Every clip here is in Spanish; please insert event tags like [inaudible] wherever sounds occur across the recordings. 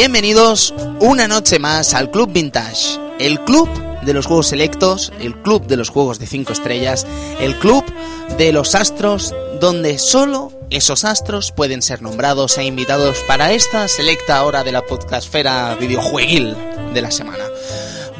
Bienvenidos una noche más al Club Vintage, el club de los juegos selectos, el club de los juegos de 5 estrellas, el club de los astros donde solo esos astros pueden ser nombrados e invitados para esta selecta hora de la podcastfera videojueguil de la semana.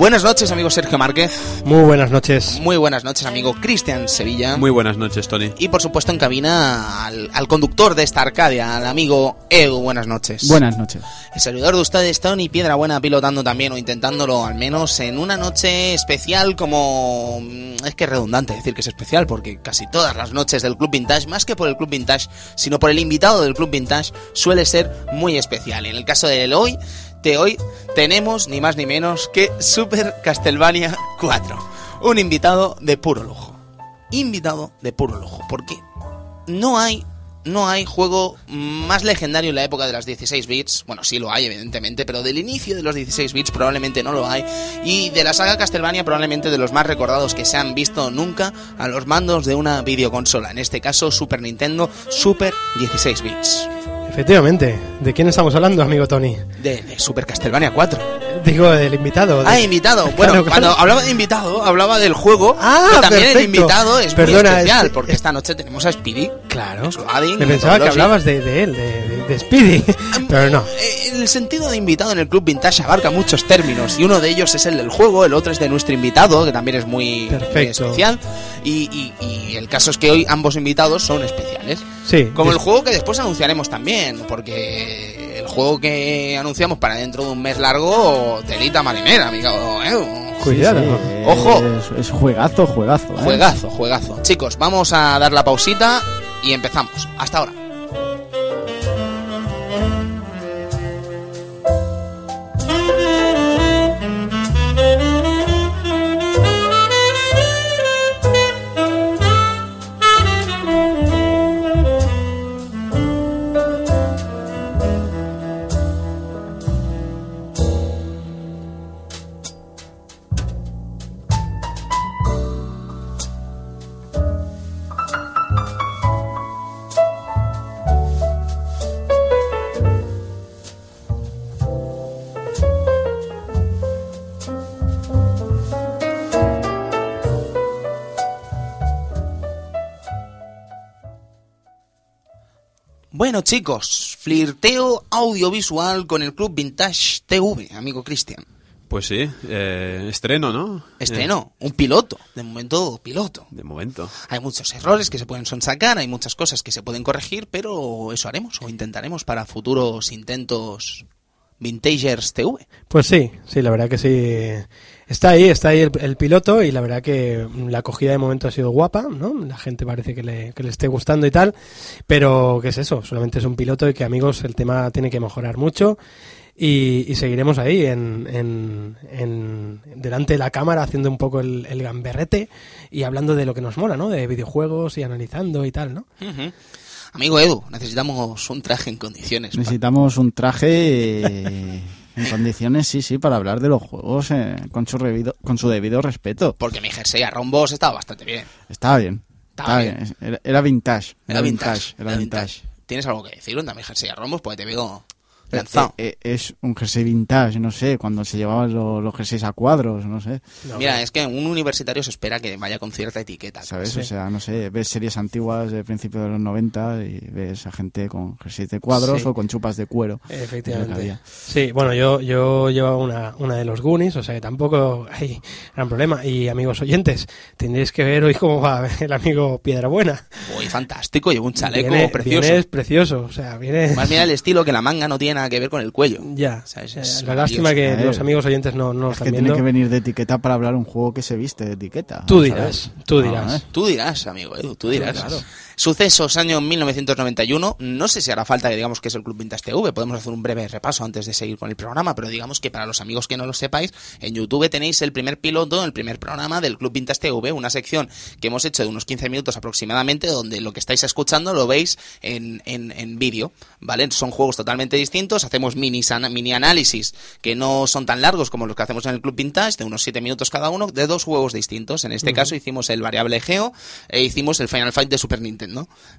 Buenas noches, amigo Sergio Márquez. Muy buenas noches. Muy buenas noches, amigo Cristian Sevilla. Muy buenas noches, Tony. Y por supuesto en cabina al, al conductor de esta Arcadia, al amigo Edu. Buenas noches. Buenas noches. El servidor de ustedes, Tony Piedra Buena, pilotando también o intentándolo al menos en una noche especial como... mm, Es que es redundante decir que es especial porque casi todas las noches del Club Vintage, más que por el Club Vintage, sino por el invitado del Club Vintage, suele ser muy especial. En el caso del hoy, de hoy, tenemos ni más ni menos que Super Castlevania 4. Un invitado de puro lujo. Invitado de puro lujo. Porque no hay no hay juego más legendario en la época de las 16 bits. Bueno, sí lo hay, evidentemente, pero del inicio de los 16 bits probablemente no lo hay. Y de la saga Castlevania probablemente de los más recordados que se han visto nunca a los mandos de una videoconsola. En este caso, Super Nintendo Super 16 bits. Efectivamente. ¿De quién estamos hablando, amigo Tony? De, de Super Castlevania 4. Digo, del invitado. Ah, de- invitado. Bueno, Claro, cuando claro. hablaba de invitado, hablaba del juego. Ah, pero también el perfecto. invitado es Perdona, muy especial, es- porque es- esta noche tenemos a Speedy. Claro. Exploding, Me pensaba que hablabas de, de él, de, de- Speedy. [laughs] Pero no. Eh, El sentido de invitado en el club vintage abarca muchos términos y uno de ellos es el del juego, el otro es de nuestro invitado, que también es muy, muy especial. Y, y- y el caso es que hoy ambos invitados son especiales. Sí. Como el juego que después anunciaremos también, porque el juego que anunciamos para dentro de un mes largo, telita marinera, amigo. eh. Cuidado. Ojo. Es, es juegazo, juegazo. ¿eh? Juegazo, juegazo. Chicos, vamos a dar la pausita y empezamos. Hasta ahora. Bueno, chicos, flirteo audiovisual con el Club Vintage TV, amigo Cristian. Pues sí, eh, estreno, ¿no? Estreno, un piloto, de momento piloto. Eh, de momento. Hay muchos errores que se pueden sonsacar, hay muchas cosas que se pueden corregir, pero eso haremos o intentaremos para futuros intentos Vintagers TV. Pues sí, sí, la verdad que sí. Está ahí, está ahí el, el piloto y la verdad que la acogida de momento ha sido guapa, ¿no? La gente parece que le, que le esté gustando y tal, pero ¿qué es eso? Solamente es un piloto y que amigos el tema tiene que mejorar mucho y, y seguiremos ahí en, en, en- delante de la cámara haciendo un poco el, el gamberrete y hablando de lo que nos mola, ¿no? De videojuegos y analizando y tal, ¿no? Ujú. Amigo Edu, necesitamos un traje en condiciones. Necesitamos un traje eh, [laughs] en condiciones, sí, sí, para hablar de los juegos eh, con, su revido- con su debido respeto. Porque mi jersey a rombos estaba bastante bien. Estaba bien. Estaba bien. Era, era vintage. Era vintage. Era vintage. ¿Tienes algo que decir de mi jersey a rombos? Pues te veo lanzado. Eh, eh, es un jersey vintage, no sé, cuando se llevaban lo- los jerseys a cuadros, no sé. Mira, es que un universitario se espera que vaya con cierta etiqueta. ¿Sabes? Sí. O sea, no sé, ves series antiguas de principios de los 90 y ves a gente con jerseys de cuadros Sí. o con chupas de cuero. Es Efectivamente. Sí, bueno, yo, yo llevaba una, una de los Goonies, o sea que tampoco hay gran problema. Y amigos oyentes, tendréis que ver hoy cómo va el amigo Piedra Buena. Uy, fantástico, llevo un chaleco Viene- precioso. viene precioso, o sea, viene... Más mira el estilo que la manga no tiene nada que ver con el cuello. Ya, ¿Sabes? Eh, Es la lástima que los amigos oyentes no, no lo Es que están tiene viendo. que venir de etiqueta para hablar un juego que se viste de etiqueta. Tú ¿sabes? dirás, tú Ah, dirás. ¿eh? Tú dirás, amigo Edu, tú dirás. Claro. Sucesos, año 1991. No sé si hará falta que digamos que es el Club Vintage TV. Podemos hacer un breve repaso antes de seguir con el programa, pero digamos que para los amigos que no lo sepáis, en YouTube tenéis el primer piloto, el primer programa del Club Vintage TV, una sección que hemos hecho de unos 15 minutos aproximadamente, donde lo que estáis escuchando lo veis en, en, en vídeo, ¿vale? Son juegos totalmente distintos, hacemos mini, mini análisis que no son tan largos como los que hacemos en el Club Vintage, de unos 7 minutos cada uno, de dos juegos distintos. En este caso hicimos el variable Geo e hicimos el Final Fight de Super Nintendo.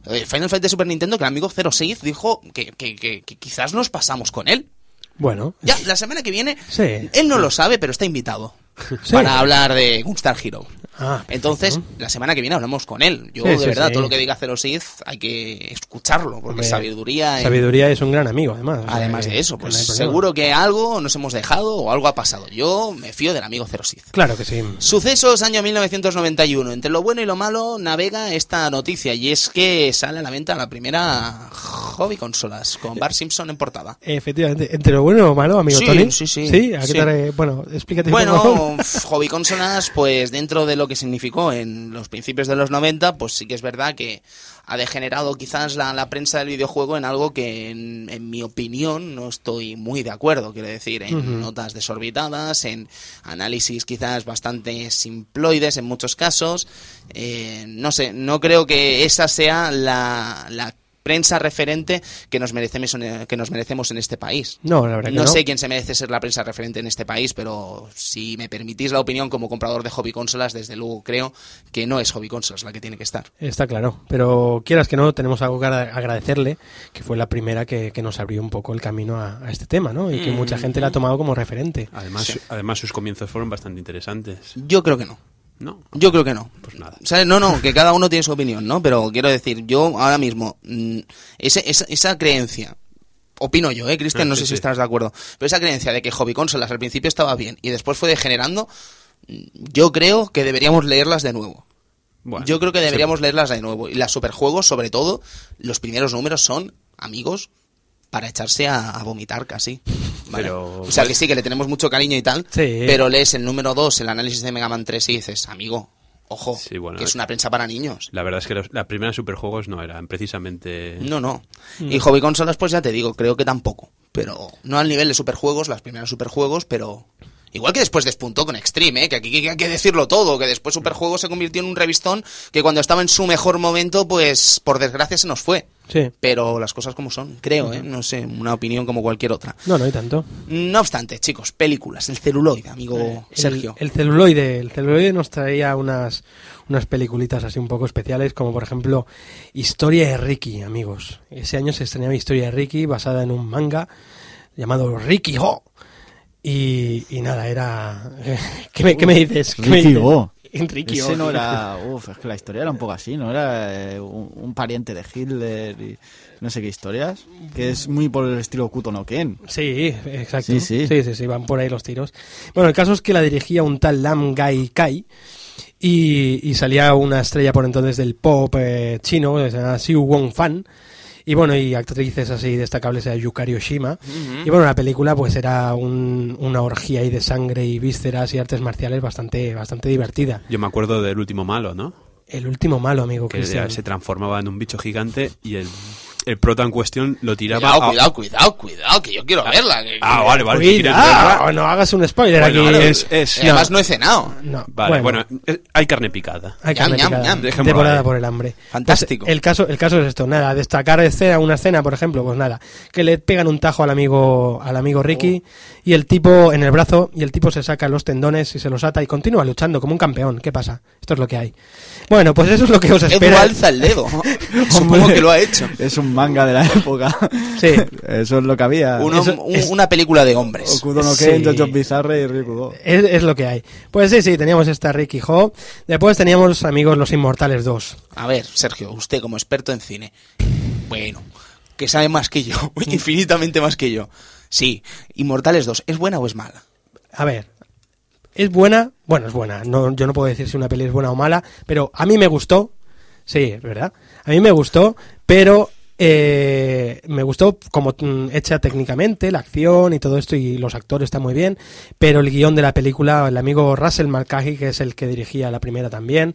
El Final Fight de Super Nintendo que el amigo 06 dijo que, que, que- que quizás nos pasamos con él. Bueno, Ya, la semana que viene, Sí. él no lo sabe, pero está invitado. [laughs] Sí. Para hablar de Gunstar Hero. Ah, Entonces, la semana que viene hablamos con él. Yo, Sí, de sí, verdad, todo lo que diga Zero Sith hay que escucharlo, porque Hombre, sabiduría. Sabiduría es un gran amigo, además. Además de eso, pues no seguro que algo nos hemos dejado o algo ha pasado. Yo me fío del amigo Zero Sith. Claro que sí. Sucesos año 1991. Entre lo bueno y lo malo navega esta noticia y es que sale a la venta la primera hobby consolas con Bart Simpson en portada. Efectivamente, entre lo bueno y lo malo, amigo Sí, Tony. sí, sí. Sí, ¿a qué Sí. te re- Bueno, explícate. Bueno, [laughs] hobby consolas, pues dentro de lo que significó en los principios de los 90, pues sí que es verdad que ha degenerado quizás la, la prensa del videojuego en algo que, en, en mi opinión, no estoy muy de acuerdo. Quiero decir, en notas desorbitadas, en análisis quizás bastante simploides en muchos casos. Eh, no sé, no creo que esa sea la, la prensa referente que nos merecemos en, que nos merecemos en este país. No, la verdad que No sé quién se merece ser la prensa referente en este país, pero si me permitís la opinión como comprador de hobby consolas, desde luego creo que no es hobby consolas la que tiene que estar. Está claro, pero quieras que no, tenemos algo que agra- agradecerle, que fue la primera que, que nos abrió un poco el camino a, a este tema, ¿no? Y que Mm. mucha gente la ha tomado como referente. Además, Sí. además sus comienzos fueron bastante interesantes. Yo creo que no. ¿No? Yo creo que no. Pues nada. O sea, no, no, que cada uno tiene su opinión, ¿no? Pero quiero decir, yo ahora mismo, mm, ese- esa, esa creencia, opino yo, ¿eh, Cristian? Ah, No sí, sé si sí. estarás de acuerdo, pero esa creencia de que hobby consolas al principio estaba bien y después fue degenerando, mm, yo creo que deberíamos leerlas de nuevo. Bueno, Yo creo que sí. deberíamos leerlas de nuevo. Y las superjuegos, sobre todo, los primeros números son, amigos, para echarse a, a vomitar casi. ¿Vale? Pero- o sea, que sí, que le tenemos mucho cariño y tal, Sí. pero lees el número 2, el análisis de Mega Man 3 y dices, amigo, ojo, Sí, bueno, que es una prensa para niños. La verdad es que los, las primeras superjuegos no eran precisamente... No, no. Mm. Y hobby consolas, pues ya te digo, creo que tampoco. Pero no al nivel de superjuegos, las primeras superjuegos, pero... Igual que después despuntó con Extreme, ¿eh? que aquí hay que decirlo todo, que después Superjuegos se convirtió en un revistón que cuando estaba en su mejor momento, pues por desgracia se nos fue. Sí. Pero las cosas como son, creo, ¿eh? No sé, una opinión como cualquier otra. No, no hay tanto. No obstante, chicos, películas, el celuloide, amigo Sergio. El, el celuloide. El celuloide nos traía unas, unas peliculitas así un poco especiales, como por ejemplo Historia de Ricky, amigos. Ese año se estrenaba Historia de Ricky, basada en un manga llamado Ricky Ho. Y, y nada, era... [laughs] ¿Qué me, qué me dices? ¿Qué me Ricky dices? Ho. [laughs] Ricky Ese no era. Uf, es que la historia era un poco así, ¿no? Era eh, un, un pariente de Hitler y no sé qué historias. Que es muy por el estilo Kuto no Ken. Sí, exacto. Sí, sí. sí, sí, sí, van por ahí los tiros. Bueno, el caso es que la dirigía un tal Lam Gai Kai y, y salía una estrella por entonces del pop eh, chino, que se llama Xiu Wong Fan. Y bueno, y actrices así destacables era Yukari Oshima. Y bueno, la película pues era un- una orgía ahí de sangre y vísceras y artes marciales bastante, bastante divertida. Yo me acuerdo del último malo, ¿no? El último malo, amigo Que Cristian. se transformaba en un bicho gigante y el, el prota en cuestión lo tiraba Cuidado, a- cuidado, cuidado, cuidado, que yo quiero verla. que- Ah, que- vale, vale. si Cuidado, verla. no hagas un spoiler Bueno, aquí. es- es- Y además no he cenado. No, Vale, bueno, es- hay carne picada. Hay carne ñam, picada, ñam. Por el hambre. Fantástico. Pues el caso, el caso es esto, nada, destacar escena, una escena, por ejemplo, pues nada, que le pegan un tajo al amigo, al amigo Ricky y el tipo en el brazo y el tipo se saca los tendones y se los ata y continúa luchando como un campeón. ¿Qué pasa? Esto es lo que hay. Bueno, pues eso es lo que os Edu espera. alza el dedo. [laughs] Supongo que lo ha hecho. Es un manga de la [laughs] época. Sí. Eso es lo que había. Uno- Eso un- es- Una película de hombres. Okudo no Ken, Sí. Bizarre y Rikudo. Es, es lo que hay. Pues sí, sí, teníamos esta Ricky Ho. Después teníamos, amigos, Los Inmortales 2. A ver, Sergio, usted como experto en cine. Bueno, que sabe más que yo, [laughs] infinitamente más que yo. Sí, Inmortales 2, ¿es buena o es mala? A ver, es buena, bueno, es buena, no, yo no puedo decir si una peli es buena o mala, pero a mí me gustó, sí, es verdad, a mí me gustó, pero eh, me gustó como mm, hecha técnicamente, la acción y todo esto, y los actores están muy bien, pero el guion de la película, el amigo Russell Mulcahy, que es el que dirigía la primera también,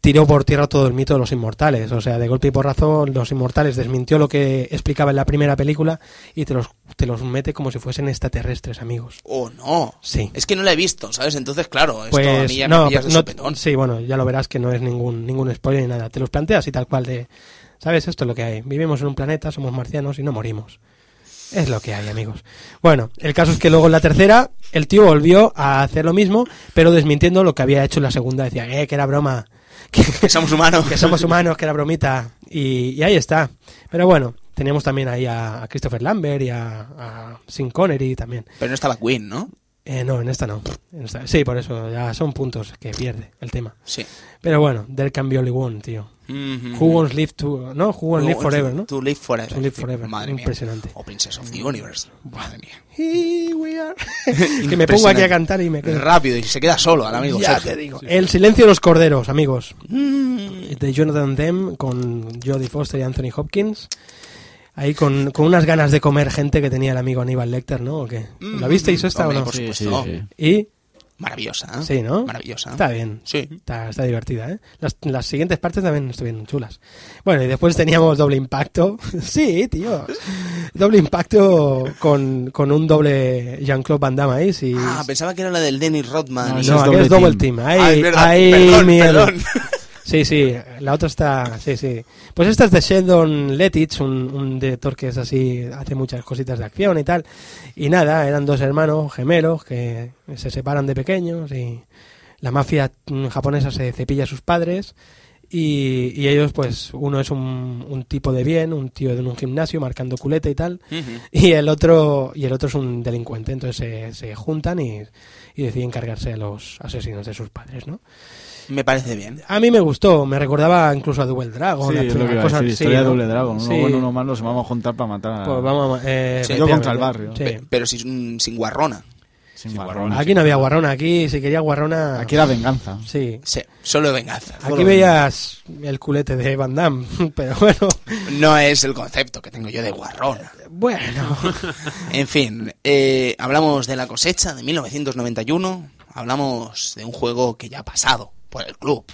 tiró por tierra todo el mito de los inmortales. O sea, de golpe y porrazo, los inmortales desmintió lo que explicaba en la primera película y te los, te los mete como si fuesen extraterrestres, amigos. Oh, no. Sí. Es que no la he visto, ¿sabes? Entonces, claro, esto a Pues mí ya no, me de no- sí, bueno, ya lo verás que no es ningún ningún spoiler ni nada. Te los planteas y tal cual de, ¿sabes? Esto es lo que hay. Vivimos en un planeta, somos marcianos y no morimos. Es lo que hay, amigos. Bueno, el caso es que luego en la tercera el tío volvió a hacer lo mismo, pero desmintiendo lo que había hecho en la segunda. Decía, eh, que era broma, [laughs] que, Que somos humanos. que somos humanos, que era bromita. Y, y ahí está. Pero bueno, Teníamos también ahí a, a Christopher Lambert y a, a Sean Connery también. Pero no estaba Queen, ¿no? Eh, no, en esta no. En esta- sí, por eso ya son puntos que pierde el tema. Sí. Pero bueno, can be only one, tío. Mhm. Who wants live to... No, who wants live forever, ¿no? To live forever. To live forever. Madre mía. Impresionante. O Princess of the Universe. Madre mía. [laughs] Here we are. [laughs] que me pongo aquí a cantar y me quedo... Rápido y se queda solo al amigo Ya Sergio. te digo. El silencio de los corderos, amigos. Mm. De Jonathan Demme con Jodie Foster y Anthony Hopkins. Ahí con, con unas ganas de comer gente que tenía el amigo Aníbal Lecter, ¿no? ¿O qué? ¿La visteis esta Hombre, o no? por Sí, sí, supuesto. sí. Y... Maravillosa. ¿eh? Sí, ¿no? Maravillosa. Está bien. Sí. Está, está divertida, ¿eh? Las, las siguientes partes también estuvieron chulas. Bueno, y después teníamos doble impacto. [laughs] sí, tío. Doble impacto con, con un doble Jean-Claude Van Damme ahí. Sí. Ah, pensaba que era la del Dennis Rodman. No, no, es doble es Double team. Team. Ahí, Ah, es verdad. ahí, Perdón, miedo. perdón. [laughs] Sí, sí, la otra está, sí, sí. Pues esta es de Sheldon Lettich, un, un director que es así, hace muchas cositas de acción y tal. Y nada, eran dos hermanos gemelos que se separan de pequeños y la mafia japonesa se cepilla a sus padres y, y ellos, pues, uno es un, un tipo de bien, un tío en un gimnasio marcando culete y tal, y el otro y el otro es un delincuente. Entonces se, se juntan y, y deciden cargarse a los asesinos de sus padres, ¿no? Me parece bien. A mí me gustó, me recordaba incluso a Double Dragon. Sí, es lo que iba a cosas decir, historia de ¿no? doble dragón. Uno Sí. bueno, uno malo, se vamos a juntar para matar a... Pues vamos, eh, Sí. Yo contra el barrio. Pe- Pero sin, sin guarrona. Sin Sin guarrón. Aquí no había guarrona, aquí si quería guarrona. Aquí era venganza. Sí. Sí, solo venganza. Aquí veías el culete de Van Damme, [laughs] pero bueno. No es el concepto que tengo yo de guarrona. Bueno. [laughs] En fin, eh, hablamos de la cosecha de 1991. Hablamos de un juego que ya ha pasado por el club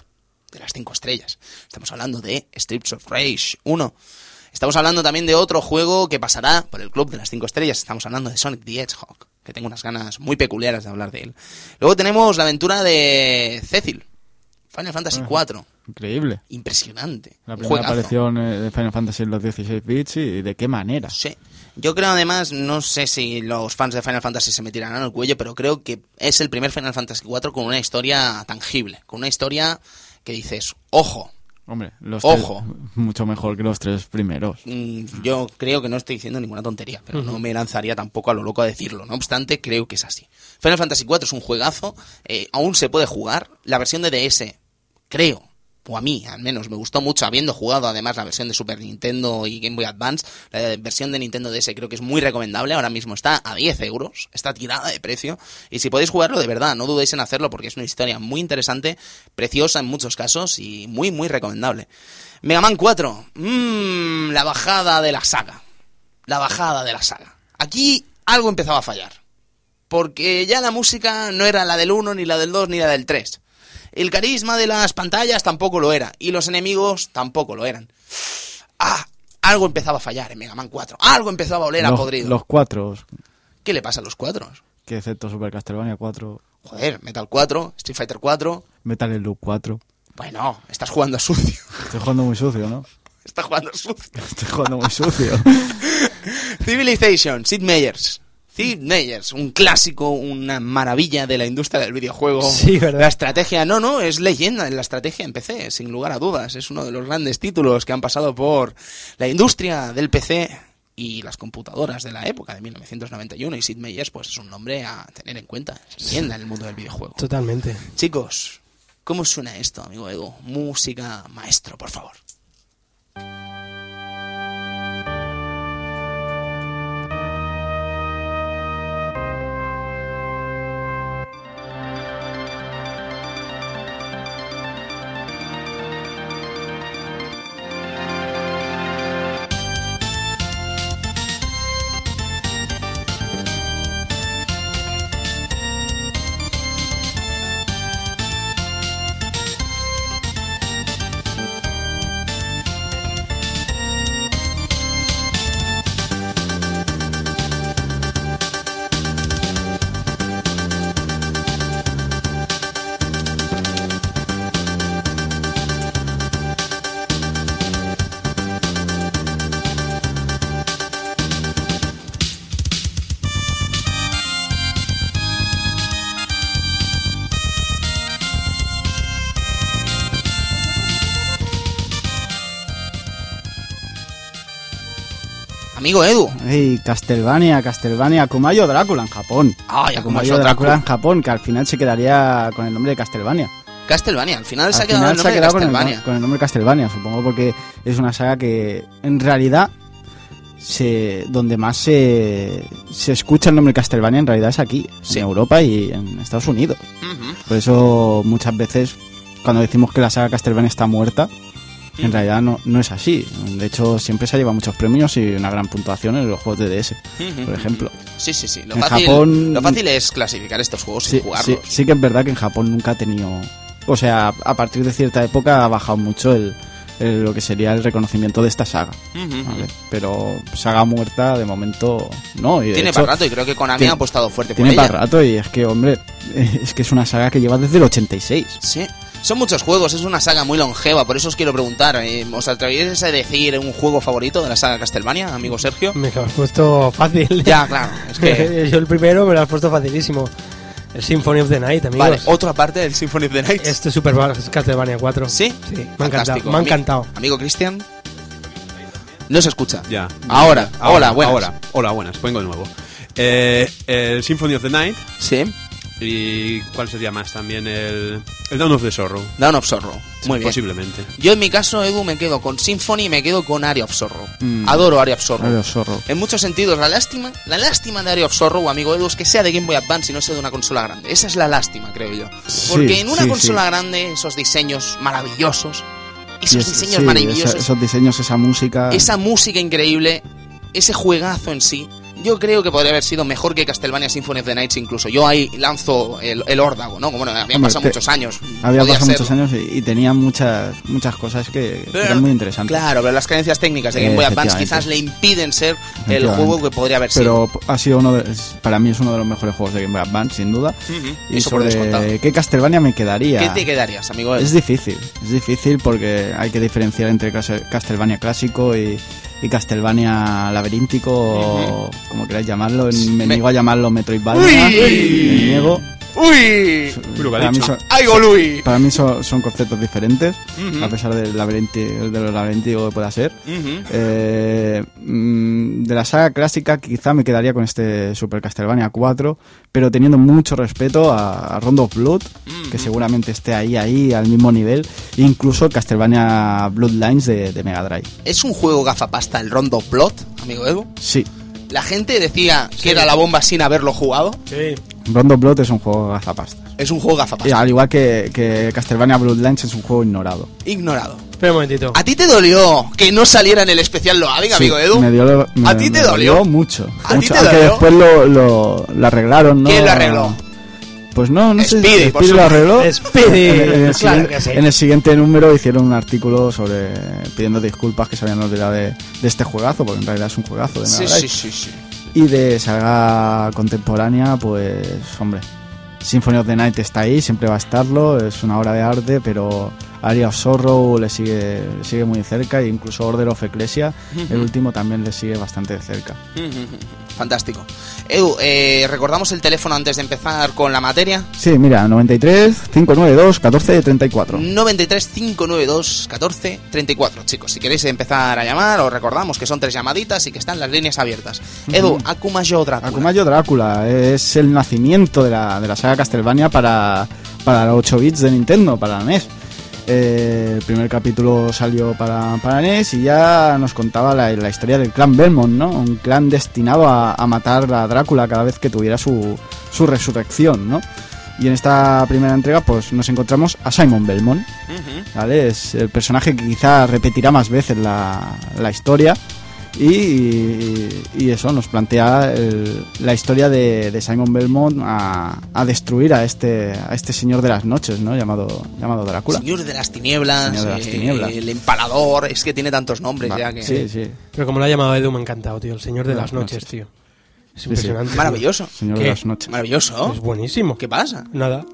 de las cinco estrellas. Estamos hablando de Streets of Rage 1. Estamos hablando también de otro juego que pasará por el club de las cinco estrellas. Estamos hablando de Sonic the Hedgehog, que tengo unas ganas muy peculiares de hablar de él. Luego tenemos la aventura de Cecil, Final Fantasy IV. Increíble. Impresionante. La primera aparición eh, de Final Fantasy en los 16 bits y de qué manera. Sí. Yo creo además, no sé si los fans de Final Fantasy se me tirarán al cuello, pero creo que es el primer Final Fantasy IV con una historia tangible, con una historia que dices, ojo, Hombre, los Ojo. tres- mucho mejor que los tres primeros. mm, yo creo que no estoy diciendo ninguna tontería, pero no me lanzaría tampoco a lo loco a decirlo. No obstante, creo que es así. Final Fantasy IV es un juegazo, eh, aún se puede jugar. La versión de DS, creo, o a mí al menos, me gustó mucho, habiendo jugado además la versión de Super Nintendo y Game Boy Advance. La versión de Nintendo DS creo que es muy recomendable. Ahora mismo está a 10 euros, está tirada de precio. Y si podéis jugarlo de verdad, no dudéis en hacerlo porque es una historia muy interesante, preciosa en muchos casos y muy, muy recomendable. Mega Man 4, mmm, la bajada de la saga. La bajada de la saga. Aquí algo empezaba a fallar. Porque ya la música no era la del 1, ni la del 2, ni la del 3. El carisma de las pantallas tampoco lo era. Y los enemigos tampoco lo eran. Ah, algo empezaba a fallar en Mega Man 4. Algo empezaba a oler a podrido. los cuatro, ¿Qué le pasa a los cuatro? que excepto Super Castlevania 4, Joder, Metal 4, Street Fighter 4. Metal Slug 4. Bueno, estás jugando sucio. Estoy jugando muy sucio, ¿no? Estás jugando sucio. Estoy jugando muy sucio. [laughs] Civilization, Sid Meier's. Sid Meier's, un clásico, una maravilla de la industria del videojuego. Sí, ¿verdad? La estrategia, no, no, es leyenda en la estrategia en PC, sin lugar a dudas. Es uno de los grandes títulos que han pasado por la industria del PC y las computadoras de la época de 1991. Y Sid Meier's, pues es un nombre a tener en cuenta. Es leyenda en el mundo del videojuego. Totalmente. Chicos, ¿cómo suena esto, amigo Ego? Música maestro, por favor. Amigo Edu. Ey, Castlevania, Castlevania, Kumayo Drácula en Japón. Ay, Akumayo Akumayo Drácula en. Japón, que al final se quedaría con el nombre de Castlevania. Castlevania, al final se ha quedado el se ha nombre de quedado con el, con nombre Castlevania, supongo, porque es una saga que en realidad se, donde más se, se escucha el nombre Castlevania en realidad es aquí, Sí. en Europa y en Estados Unidos. Por eso muchas veces cuando decimos que la saga Castlevania está muerta, en realidad no, no es así. De hecho, siempre se lleva muchos premios y una gran puntuación en los juegos de DS, por ejemplo. Sí, sí, sí. Lo En fácil, Japón- lo fácil es clasificar estos juegos Sí, y jugarlos. sí, sí que es verdad que en Japón nunca ha tenido... O sea, a partir de cierta época ha bajado mucho el, el- lo que sería el reconocimiento de esta saga. Pero saga muerta de momento no. Y de Tiene hecho, para rato y creo que Konami tiene- ha apostado fuerte por Tiene ella. para rato y es que, hombre, [laughs] es que es una saga que lleva desde el 86. Sí. Son muchos juegos, es una saga muy longeva, por eso os quiero preguntar, eh, ¿os atrevéis a decir un juego favorito de la saga Castlevania, amigo Sergio? Me lo has puesto fácil. Ya, claro, es que... [laughs] Yo el primero me lo has puesto facilísimo. El Symphony of the Night, amigos. Vale, otra parte del Symphony of the Night. Este es Super Castlevania 4. ¿Sí? Sí, me ha Fantástico. encantado. Me ha encantado. Amigo Cristian. No se escucha. Ya. Ahora, hola, buenas. Ahora, hola, buenas. Vengo de nuevo. Eh, el Symphony of the Night. Sí. ¿Y cuál sería más? También el, el Dawn of the Sorrow. Dawn of Sorrow. Muy bien. Posiblemente. Yo en mi caso, Edu, me quedo con Symphony y me quedo con Area of Sorrow. Mm. Adoro Area of Sorrow. Area of Sorrow. En muchos sentidos, la lástima, la lástima de Area of Sorrow, amigo Edu, es que sea de Game Boy Advance y no sea de una consola grande. Esa es la lástima, creo yo. Porque Sí, en una sí, consola sí. grande, esos diseños maravillosos, esos es- diseños sí, maravillosos, esa- esos diseños, esa música. esa música increíble, ese juegazo en sí, yo creo que podría haber sido mejor que Castlevania Symphony of the Nights incluso. Yo ahí lanzo el, el órdago, ¿no? Como bueno, habían Hombre, pasado te- muchos años. Había pasado ser- muchos años y, y tenía muchas muchas cosas que, Pero- eran muy interesantes. Claro, pero las carencias técnicas de Game Boy Advance quizás le impiden ser el juego que podría haber sido. Pero ha sido uno de, para mí es uno de los mejores juegos de Game Boy Advance, sin duda. Ujú, Y Eso sobre qué Castlevania me quedaría. ¿Qué te quedarías, amigo? Es difícil, es difícil porque hay que diferenciar entre Cas- Castlevania clásico y, y Castlevania laberíntico, o como queráis llamarlo. Me Me- niego a llamarlo Metroidvania. Me niego. ¡Uy! Para mí, son, ¡Ay, Golui! para mí son, son conceptos diferentes, a pesar del laberinti- de lo laberíntico que pueda ser. Eh, mm, de la saga clásica quizá me quedaría con este Super Castlevania 4, pero teniendo mucho respeto a, a Rondo of Blood, que seguramente esté ahí, ahí, al mismo nivel, e incluso el Castlevania Bloodlines de, de Mega Drive. ¿Es un juego gafapasta el Rondo Plot, amigo Edu? Sí, La gente decía que era la bomba sin haberlo jugado. Sí. Rondo Blood es un juego gazapastas. Es un juego Y gafapasta. al igual que, que Castlevania Bloodlines es un juego ignorado. Ignorado. Espera un momentito. ¿A ti te dolió que no saliera en el especial Loading, Sí, amigo Edu? Me dio, lo- me- ¿A ti te me dolió? mucho. ¿A ti te aunque dolió? después lo, lo, lo arreglaron, ¿no? ¿Quién lo arregló? Pues no, no sé. Speedy, lo arregló. Speedy, En, en el claro sí. en el siguiente número hicieron un artículo sobre pidiendo disculpas que se habían olvidado de, de este juegazo, porque en realidad es un juegazo de Sí, sí, sí, sí. Y de saga contemporánea, pues, hombre, Symphony of the Night está ahí, siempre va a estarlo, es una obra de arte, pero Area of Sorrow le sigue, le sigue muy cerca, e incluso Order of Ecclesia, el último también le sigue bastante de cerca. Fantástico. Edu, eh, recordamos el teléfono antes de empezar con la materia. Sí, mira, 93 592 14 34. 93 592 14 34, chicos. Si queréis empezar a llamar, os recordamos que son tres llamaditas y que están las líneas abiertas. Edu, Akuma Joe Drácula. Akumayo Drácula es el nacimiento de la, de la saga Castlevania para, para los 8 bits de Nintendo, para la NES. Eh, el primer capítulo salió para, para NES y ya nos contaba la, la historia del clan Belmont, ¿no? Un clan destinado a, a matar a Drácula cada vez que tuviera su, su resurrección, ¿no? Y en esta primera entrega pues nos encontramos a Simon Belmont. ¿vale? Es el personaje que quizá repetirá más veces la, la historia y, y eso nos plantea el- la historia de, de Simon Belmont a, a destruir a este a este señor de las noches, ¿no? Llamado llamado Drácula. Señor de las tinieblas, Señor de las eh, el empalador, es que tiene tantos nombres Va, ya que... Sí, sí. Pero como lo ha llamado Edu, me ha encantado, tío. El señor de De las las noches, noches. tío. Es impresionante. Maravilloso. Señor ¿Qué? de las noches. Maravilloso. Es buenísimo. ¿Qué pasa? Nada.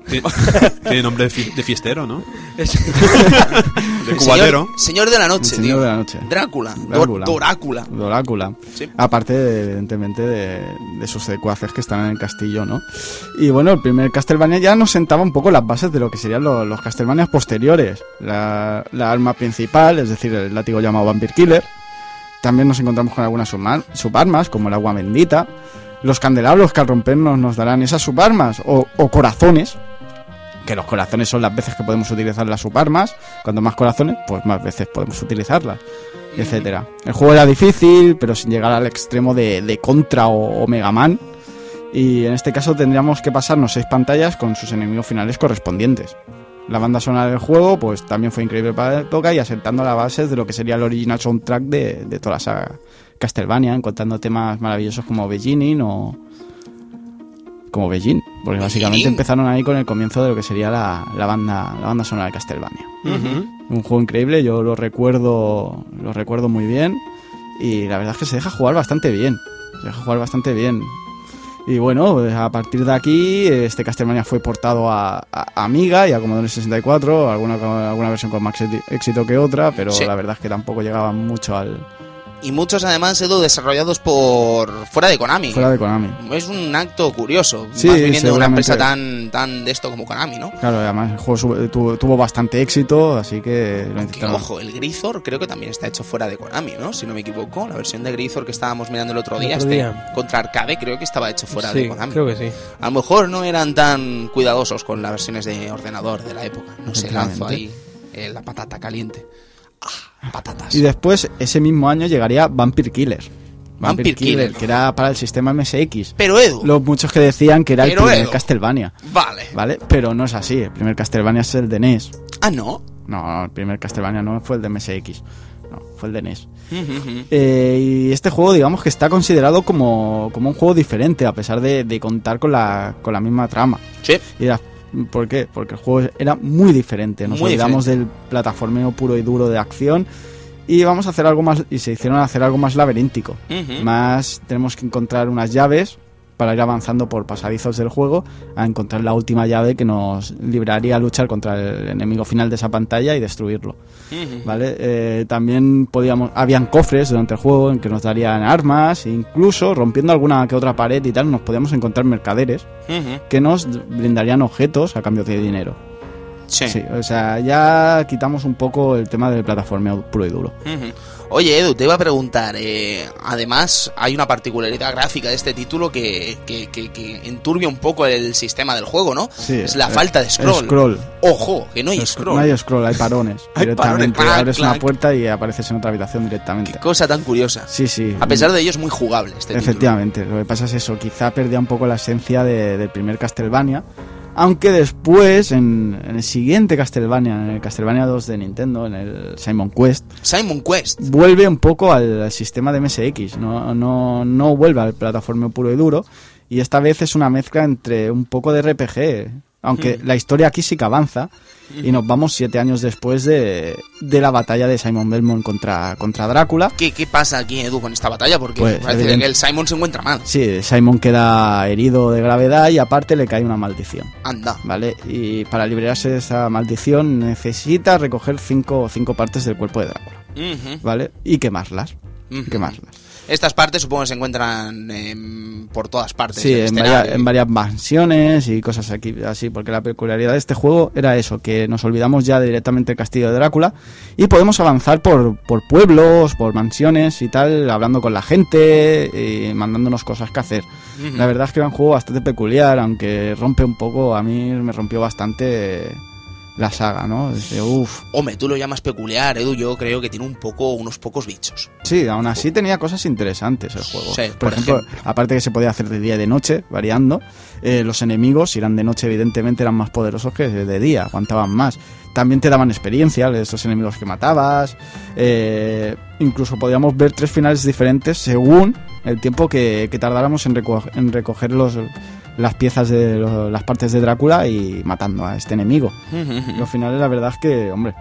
Tiene, [laughs] nombre de, fi- de fiestero, ¿no? Es- De cubadero. Señor, señor de la noche, El señor tío. de la noche. Drácula. Drácula. Dorácula. Drácula. Sí. Aparte, de, evidentemente, de, de sus secuaces que están en el castillo, ¿no? Y bueno, el primer Castlevania ya nos sentaba un poco las bases de lo que serían lo- los Castlevanias posteriores. La, la arma principal, es decir, el látigo llamado Vampire Killer, también nos encontramos con algunas subarmas, como el agua bendita. Los candelabros que al rompernos nos darán esas subarmas, o, o corazones, que los corazones son las veces que podemos utilizar las subarmas. Cuanto más corazones, pues más veces podemos utilizarlas, etcétera. El juego era difícil, pero sin llegar al extremo de, de Contra o, o Mega Man. Y en este caso tendríamos que pasarnos seis pantallas con sus enemigos finales correspondientes. La banda sonora del juego, pues también fue increíble para la época y asentando las bases de lo que sería el original soundtrack de, de toda la saga Castlevania, encontrando temas maravillosos como Beginning o. como Beijing, porque básicamente empezaron ahí con el comienzo de lo que sería la, la banda, la banda sonora de Castlevania. Un juego increíble, yo lo recuerdo, lo recuerdo muy bien y la verdad es que se deja jugar bastante bien, se deja jugar bastante bien. Y bueno, pues a partir de aquí este Castlevania fue portado a, Amiga y a Commodore 64, alguna, alguna versión con más éxi- éxito que otra, pero Sí. la verdad es que tampoco llegaba mucho al Y muchos además, Edu, desarrollados por fuera de Konami. fuera de Konami. Es un acto curioso, Sí, más viniendo de una empresa tan, tan de esto como Konami, ¿no? Claro, además el juego tuvo, tuvo bastante éxito, así que lo ojo, el Grisor creo que también está hecho fuera de Konami, ¿no? Si no me equivoco, la versión de Grisor que estábamos mirando el otro El día, otro este, día. contra Arcade, creo que estaba hecho fuera sí, de Konami. creo que sí. A lo mejor no eran tan cuidadosos con las versiones de ordenador de la época. No sé, lanzo ahí eh, la patata caliente. Patatas. Y después, ese mismo año, llegaría Vampire Killer. Vampire Killer. que era para el sistema MSX. Pero Edu, Los muchos que decían que era el primer Edu. Castlevania, vale. ¿vale? Pero no es así, el primer Castlevania es el de NES. Ah, no. No, el primer Castlevania no fue el de MSX, no, fue el de NES. Eh, y este juego, digamos que está considerado como, como un juego diferente, a pesar de, de contar con la, con la misma trama. Sí. Y era- ¿Por qué? Porque el juego era muy diferente. Nos Muy olvidamos del plataformeo puro y duro de acción y vamos a hacer algo más y se hicieron hacer algo más laberíntico. Más tenemos que encontrar unas llaves para ir avanzando por pasadizos del juego a encontrar la última llave que nos libraría a luchar contra el enemigo final de esa pantalla y destruirlo. ¿Vale? Eh, también podíamos, habían cofres durante el juego en que nos darían armas, incluso rompiendo alguna que otra pared y tal, nos podíamos encontrar mercaderes que nos brindarían objetos a cambio de dinero. Sí. Sí, o sea, ya quitamos un poco el tema del plataformeo puro y duro. Oye, Edu, te iba a preguntar, eh, además hay una particularidad gráfica de este título que, que, que- que enturbia un poco el sistema del juego, ¿no? Sí, es la el- falta de scroll. scroll. Ojo, que no hay scroll. No hay scroll, hay parones. [laughs] Hay directamente. parones, clac, Abres clac. una puerta y apareces en otra habitación Qué directamente. cosa tan curiosa. Sí, sí. A pesar de ello es muy jugable este título. Efectivamente, lo que pasa es eso, quizá perdía un poco la esencia de- del primer Castlevania, aunque después, en, en el siguiente Castlevania, en el Castlevania 2 de Nintendo, en el Simon Quest, Simon Quest. vuelve un poco al, al sistema de MSX, no, no, no vuelve al plataforma puro y duro, y esta vez es una mezcla entre un poco de RPG, aunque la historia aquí sí que avanza, y nos vamos siete años después de, de la batalla de Simon Belmont contra, contra Drácula. ¿Qué, qué pasa aquí, Edu, con esta batalla? Porque Pues, parece evidente- que el Simon se encuentra mal. Sí, Simon queda herido de gravedad y aparte le cae una maldición. Anda. ¿Vale? Y para librarse de esa maldición necesita recoger cinco, cinco partes del cuerpo de Drácula. ¿Vale? Y quemarlas. Quemarlas. Estas partes supongo que se encuentran em, por todas partes. Sí, en, varias, en varias mansiones y cosas aquí, así, porque la peculiaridad de este juego era eso, que nos olvidamos ya directamente del castillo de Drácula y podemos avanzar por, por pueblos, por mansiones y tal, hablando con la gente y mandándonos cosas que hacer. La verdad es que era un juego bastante peculiar, aunque rompe un poco, a mí me rompió bastante la saga, ¿no? Uff. Hombre, tú lo llamas peculiar, Edu. Yo creo que tiene un poco, unos pocos bichos. Sí, aún así tenía cosas interesantes el juego. Sí, por, por ejemplo, ejemplo. aparte que se podía hacer de día y de noche, variando, eh, los enemigos, si eran de noche, evidentemente eran más poderosos que de día, aguantaban más. También te daban experiencia de estos enemigos que matabas. eh, incluso podíamos ver tres finales diferentes según el tiempo que, que tardáramos en, reco- en recoger los, las piezas de lo- las partes de Drácula y matando a este enemigo. Los finales, la verdad es que, hombre.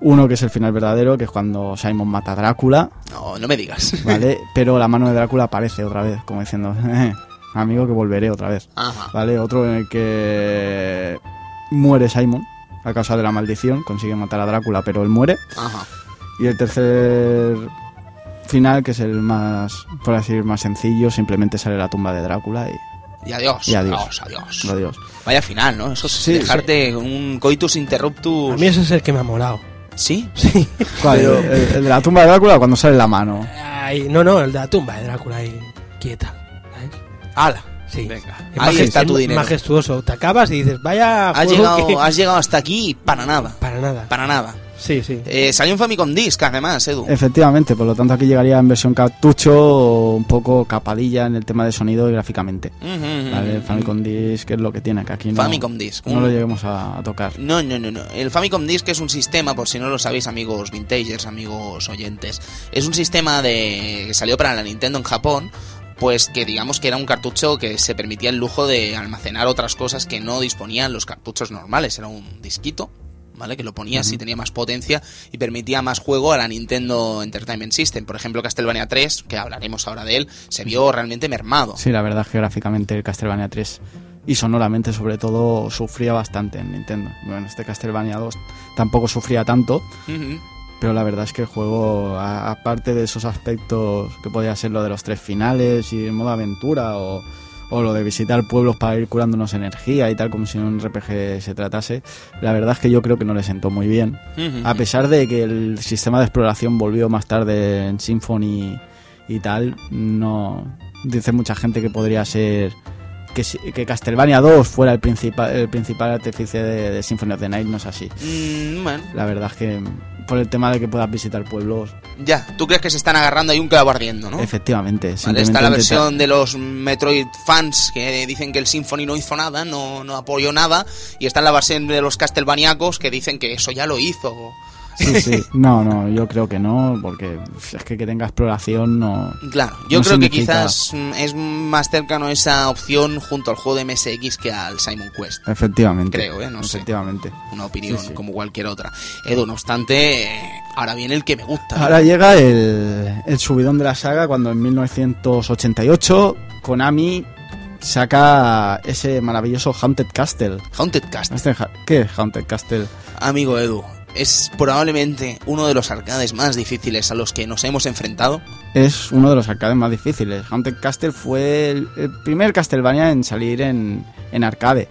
Uno que es el final verdadero, que es cuando Simon mata a Drácula, No, no me digas. ¿vale? [laughs] Pero la mano de Drácula aparece otra vez, como diciendo, "Eh, amigo, que volveré otra vez, Ajá. ¿vale? Otro en el que muere Simon a causa de la maldición, consigue matar a Drácula, pero él muere. Ajá. Y el tercer final, que es el más, por así decir, más sencillo, simplemente sale la tumba de Drácula y Y adiós. Y adiós. Adiós, adiós. adiós. Vaya final, ¿no? Eso es Sí, dejarte un coitus interruptus. A mí ese es el que me ha molado. ¿Sí? Sí. ¿Cuál? Pero- El, el de la tumba de Drácula cuando sale la mano. Ahí, no, no, el de la tumba de Drácula ahí, quieta. ¿sabes? ¡Hala! Sí. Venga, Es ahí está es tu dinero. majestuoso. Te acabas y dices, vaya. Has juego llegado, que- has llegado hasta aquí y para nada. Para nada. Para nada. Sí, sí. Eh, salió un Famicom Disc, además, Edu. Efectivamente, por lo tanto aquí llegaría en versión cartucho, un poco capadilla en el tema de sonido y gráficamente. Ujú, Vale, el. Famicom Disc es lo que tiene, que aquí no, Famicom Disc. no lo lleguemos a, a tocar. No, no, no, no. El Famicom Disc es un sistema, por si no lo sabéis, amigos vintagers, amigos oyentes. Es un sistema de que salió para la Nintendo en Japón, pues que digamos que era un cartucho que se permitía el lujo de almacenar otras cosas que no disponían los cartuchos normales. Era un disquito, ¿vale? Que lo ponías y tenía más potencia y permitía más juego a la Nintendo Entertainment System. Por ejemplo, Castlevania 3, que hablaremos ahora de él, se vio realmente mermado. Sí, la verdad es que gráficamente el Castlevania 3 y sonoramente sobre todo sufría bastante en Nintendo. Bueno, este Castlevania 2 tampoco sufría tanto, pero la verdad es que el juego, aparte de esos aspectos que podía ser lo de los tres finales y el modo aventura o, o lo de visitar pueblos para ir curándonos energía y tal, como si en un RPG se tratase, la verdad es que yo creo que no le sentó muy bien. A pesar de que el sistema de exploración volvió más tarde en Symphony y tal, no dice mucha gente que podría ser que, que Castlevania 2 fuera el principal el principal artífice de, de Symphony of the Night, no es así. Mm, bueno, La verdad es que por el tema de que puedas visitar pueblos, ya. ¿Tú crees que se están agarrando ahí un clavo ardiendo, no? efectivamente. Vale, está la versión de los Metroid fans que dicen que el Symphony no hizo nada, no, no apoyó nada. Y está la versión de los Castlevaniacos que dicen que eso ya lo hizo. Sí, sí. [laughs] No, no, yo creo que no, porque es que que tenga exploración no... Claro, yo No creo que quizás mm, es más cercano esa opción junto al juego de MSX que al Simon Quest. Efectivamente. Creo, ¿eh? No sé. Efectivamente. Una opinión Sí, sí. como cualquier otra. Edu, no obstante, eh, ahora viene el que me gusta. Ahora llega el, el subidón de la saga cuando en 1988 Konami saca ese maravilloso Haunted Castle. Haunted Castle. Este ¿Qué es Haunted Castle? Amigo Edu, es probablemente uno de los arcades más difíciles a los que nos hemos enfrentado. Es uno de los arcades más difíciles. Haunted Castle fue el, el primer Castlevania en salir en, en arcade.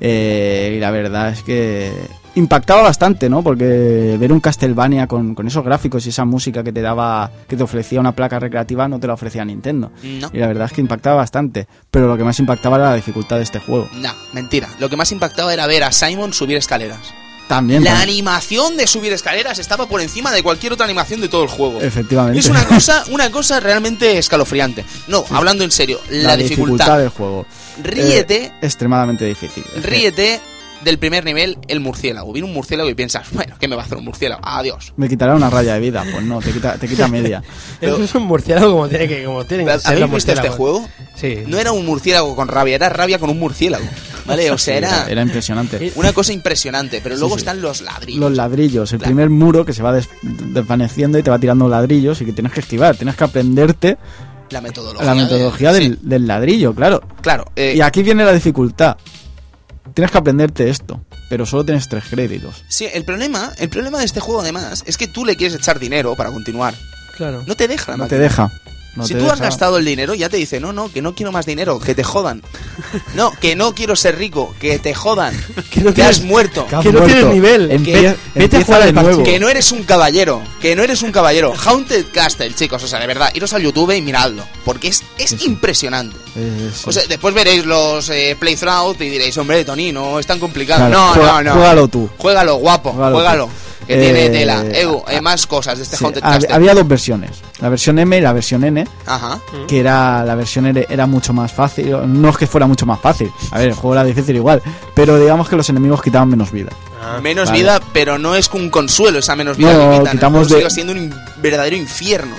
Eh, y la verdad es que impactaba bastante, ¿no? Porque ver un Castlevania con, con esos gráficos y esa música que te daba, que te ofrecía una placa recreativa, no te la ofrecía Nintendo. No. Y la verdad es que impactaba bastante. Pero lo que más impactaba era la dificultad de este juego. No, mentira. Lo que más impactaba era ver a Simon subir escaleras. También. La animación de subir escaleras estaba por encima de cualquier otra animación de todo el juego. Efectivamente. Es una cosa, [laughs] una cosa realmente escalofriante. No, hablando en serio, la, dificultad. del juego. Ríete, Eh, extremadamente difícil. Ríete del primer nivel, el murciélago. Viene un murciélago y piensas, bueno, ¿qué me va a hacer un murciélago? Adiós. Me quitará una raya de vida. Pues no, te quita, te quita [laughs] media. Eso es un murciélago como tiene que, como tienen que ser ¿Habéis los visto este juego? Sí. No era un murciélago con rabia, era rabia con un murciélago. ¿Vale? O sea, Sí, era era impresionante. una cosa impresionante. Pero luego sí. están los ladrillos. Los ladrillos, el Claro. primer muro que se va des- desvaneciendo y te va tirando ladrillos y que tienes que esquivar. Tienes que aprenderte La metodología. la de- metodología del, sí, del ladrillo, claro. Claro. eh, Y aquí viene la dificultad. Tienes que aprenderte esto, pero solo tienes tres créditos. Sí, el problema, el problema de este juego además es que tú le quieres echar dinero para continuar. Claro. No te deja la No te deja. No si tú has gastado el dinero, ya te dice, no, no, que no quiero más dinero, que te jodan. [laughs] No, que no quiero ser rico, que te jodan. [laughs] Que no que has muerto. Que has Que no tienes nivel. Empie- Que- vete a jugar de nuevo. Que no eres un caballero, que no eres un caballero. Haunted Castle, chicos, o sea, de verdad, iros al YouTube y miradlo, porque es, es impresionante. O sea, después veréis los eh, playthroughs y diréis, hombre, Tony, no es tan complicado. Claro, no, juega- no, no. juégalo tú. Juégalo, guapo, Juégalo juégalo. tú. Que Eh, tiene tela. Edu, ah, más cosas de este Sí, Haunted Castle. había dos versiones. La versión M y la versión N. Ajá. que era la versión era, era mucho más fácil. No es que fuera mucho más fácil. A ver, el juego era difícil igual. Pero digamos que los enemigos quitaban menos vida. menos vale. vida, pero no es un consuelo esa menos vida No, que quitan. Quitamos de- sigue siendo un verdadero infierno.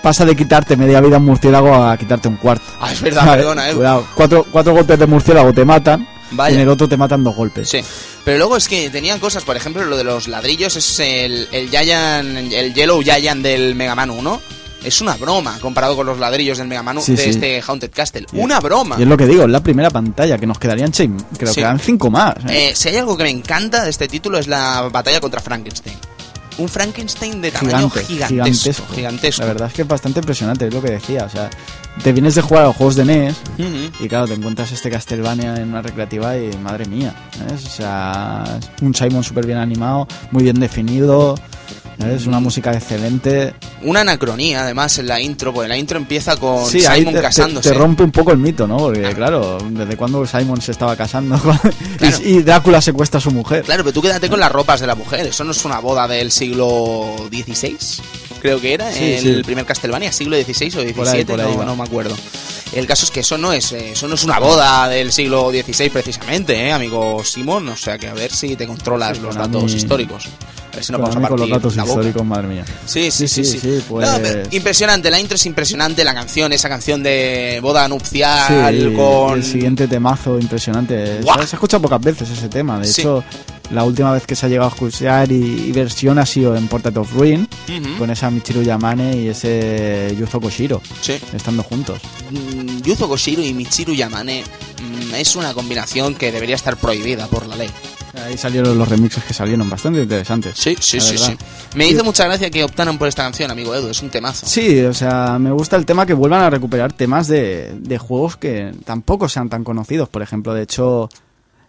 Pasa de quitarte media vida a un murciélago a quitarte un cuarto. Ah, es verdad, Vale, [laughs] perdona, Edu. cuidado. Cuatro, cuatro golpes de murciélago te matan. Vaya. Y en el otro te matan dos golpes. Sí, pero luego es que tenían cosas, por ejemplo, lo de los ladrillos es el, el Giant, el Yellow Giant del Mega Man 1. Es una broma comparado con los ladrillos del Mega Man 1 Sí, de sí. este Haunted Castle. Una broma. Y es lo que digo, es la primera pantalla, que nos quedarían seis, creo que quedan cinco más. ¿eh? Eh, si hay algo que me encanta de este título es la batalla contra Frankenstein. Un Frankenstein de tamaño Gigante, gigantesco. gigantesco. gigantesco. La verdad es que es bastante impresionante, es lo que decía. O sea, te vienes de jugar a los juegos de NES y claro, te encuentras este Castlevania en una recreativa y madre mía. O sea, un Simon súper bien animado, muy bien definido. Es una música excelente. Una anacronía, además, en la intro, porque la intro empieza con Sí, Simon te, te- casándose. te rompe un poco el mito, ¿no? Porque claro, ¿desde cuándo Simon se estaba casando? [laughs] Claro. y, y Drácula secuestra a su mujer. Claro, pero tú quédate con las ropas de la mujer. Eso no es una boda del siglo XVI, creo que era, Sí, el sí. primer Castlevania, siglo XVI o XVII, Por ahí, por ahí no, no me acuerdo. El caso es que eso no es eh, eso no es una boda del siglo XVI precisamente, ¿eh, amigo Simón. O sea que a ver si te controlas los datos históricos. A ver si no vamos a Konami con los datos históricos, madre mía. Sí, sí, sí, sí. Sí, sí, pues- No, pero impresionante, la intro es impresionante, la canción, esa canción de boda nupcial con... el siguiente temazo impresionante. Se, se escucha pocas veces ese tema. De hecho, la última vez que se ha llegado a escuchar y, y versión ha sido en Portrait of Ruin, Ujú, con esa Michiru Yamane y ese Yuzo Koshiro, sí. estando juntos. Mm, Yuzo Koshiro y Michiru Yamane mm, es una combinación que debería estar prohibida por la ley. Ahí salieron los remixes que salieron bastante interesantes. Sí, sí, sí, sí. Me hizo mucha gracia que optaran por esta canción, amigo Edu, es un temazo. Sí, o sea, me gusta el tema que vuelvan a recuperar temas de, de juegos que tampoco sean tan conocidos. Por ejemplo, de hecho,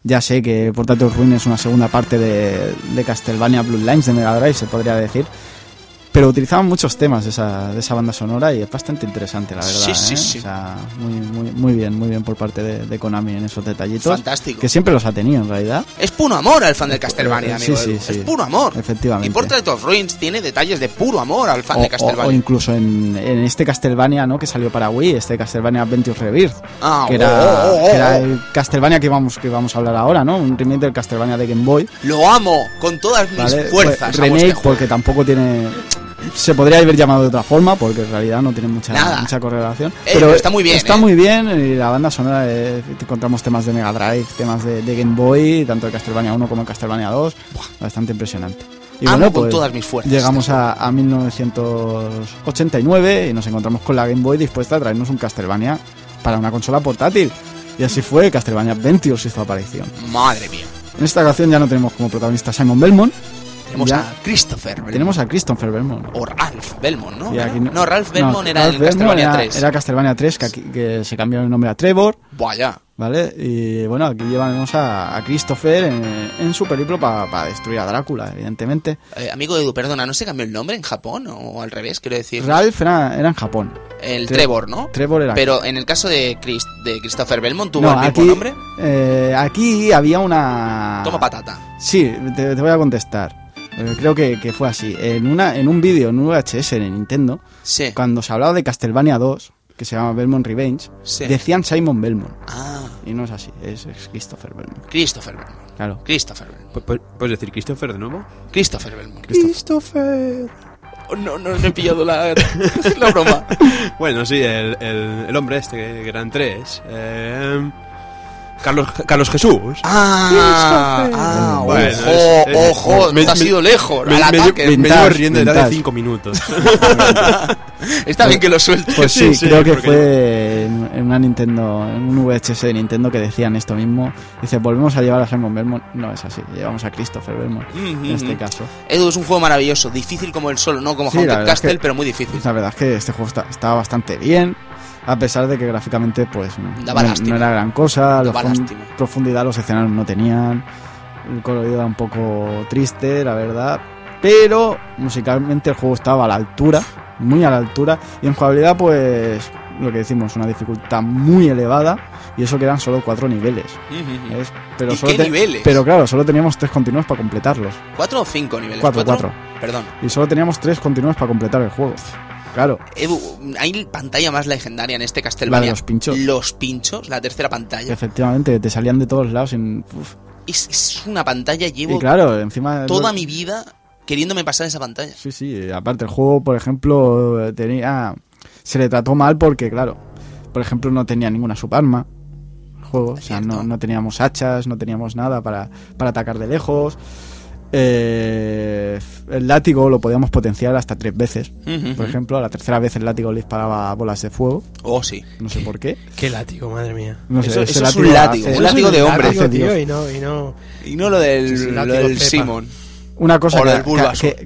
ya sé que Portrait of Ruin es una segunda parte de, de Castlevania Bloodlines de Mega Drive, se podría decir. Pero utilizaban muchos temas de esa, de esa banda sonora y es bastante interesante, la verdad. Sí, sí, ¿eh? sí. O sea, muy, muy, muy bien, muy bien por parte de, de Konami en esos detallitos. Fantástico. Que siempre los ha tenido, en realidad. Es puro amor al fan del Castlevania, Eh, amigo sí, sí. Es puro amor. Efectivamente. Y Portrait of Ruins tiene detalles de puro amor al fan O, de o- o Castlevania. incluso en, en este Castlevania, ¿no? Que salió para Wii, este Castlevania Adventures Rebirth. Ah, que oh, era, oh, oh, que era oh. el Castlevania que vamos, que vamos a hablar ahora, ¿no? Un remake del Castlevania de Game Boy. Lo amo con todas mis ¿vale? fuerzas. Remake este juego. porque tampoco tiene... Se podría haber llamado de otra forma porque en realidad no tiene mucha, Nada. mucha correlación. Eh, pero está muy bien, Está ¿eh? muy bien y la banda sonora, eh, encontramos temas de Mega Drive, temas de, de Game Boy, tanto de Castlevania 1 como de Castlevania 2. Bastante impresionante. Y Amo bueno, con pues, todas mis fuerzas. Llegamos a, a 1989 y nos encontramos con la Game Boy dispuesta a traernos un Castlevania para una consola portátil. Y así fue, Castlevania Adventures hizo aparición. Madre mía. En esta ocasión ya no tenemos como protagonista a Simon Belmont, Tenemos Ya. a Christopher. Belmont. tenemos a Christopher Belmont. O Ralph Belmont, ¿no? Aquí no, Ralph Belmont no, era Ralph el Belmont Castlevania era, 3. Era Castlevania 3, que, aquí- que se cambió el nombre a Trevor, Buah, ya. ¿vale? Y bueno, aquí llevamos a, a Christopher en, en su periplo para destruir a Drácula, evidentemente. Eh, amigo Edu, perdona, ¿no se cambió el nombre en Japón o al revés? Quiero decir, Ralph era, era en Japón. el Tre- Trevor, ¿no? Trevor era Pero en el caso de, Chris, de Christopher Belmont, ¿tuvo No, el mismo aquí, nombre? eh, aquí había una... Toma patata. Sí, te, te voy a contestar. Eh, Creo que, que fue así. En, una, en un vídeo, en un VHS en Nintendo, Sí. cuando se hablaba de Castlevania 2, que se llama Belmont Revenge, Sí. decían Simon Belmont. Ah, Y no es así, es, es Christopher Belmont. Christopher Belmont. Claro. Christopher Belmont. Pu- pu- ¿Puedes decir Christopher de nuevo? Christopher Belmont. Christopher. Oh, no, no, no he pillado la, [laughs] la broma. [laughs] Bueno, sí, el, el, el hombre este, que eran tres. Eh, Carlos, Carlos Jesús. Ah, ah, Bueno, ojo, es- es- ojo, me- te has me- ido lejos. me, al me- ataque. me llevo Vintage, riendo desde hace vintage. cinco minutos. [laughs] Está bien que lo sueltes. Pues sí, Sí, sí, creo que porque- fue en, en una Nintendo, en un VHS de Nintendo que decían esto mismo. Dice, volvemos a llevar a Simon Belmont. No es así, llevamos a Christopher Belmont en este caso. Edu es un juego maravilloso, difícil como el solo, no como Sí, Haunted verdad es Castle, que- pero muy difícil. La verdad es que este juego está, estaba bastante bien, a pesar de que gráficamente pues no, era gran cosa, la profundidad los escenarios no tenían, el colorido era un poco triste, la verdad, pero musicalmente el juego estaba a la altura, muy a la altura, y en jugabilidad pues lo que decimos, una dificultad muy elevada, y eso que eran solo cuatro niveles. Pero ¿Y solo qué niveles? Pero claro, solo teníamos tres continuos para completarlos. ¿Cuatro o cinco niveles? Cuatro, cuatro. Perdón. Y solo teníamos tres continuos para completar el juego. Claro. Hay pantalla más legendaria en este La Castlevania. de los pinchos. Los pinchos, la tercera pantalla. Efectivamente, te salían de todos lados. En. Es, es una pantalla, Y llevo claro, encima. toda mi vida queriéndome pasar esa pantalla. Sí, sí. Aparte, el juego, por ejemplo, tenía. Se le trató mal porque, claro, por ejemplo, no tenía ninguna subarma. El juego. O sea, no, no teníamos hachas, no teníamos nada para, para atacar de lejos. Eh, el látigo lo podíamos potenciar hasta tres veces. Por ejemplo, a la tercera vez el látigo le disparaba bolas de fuego. Oh, sí. No sé por qué. Qué látigo, madre mía. No sé, Eso- ese eso es un látigo, hace- un látigo de hombre. Látigo, tío, y no, y no. Y no lo del, Sí, sí, lo látigo del. Simon. una cosa O del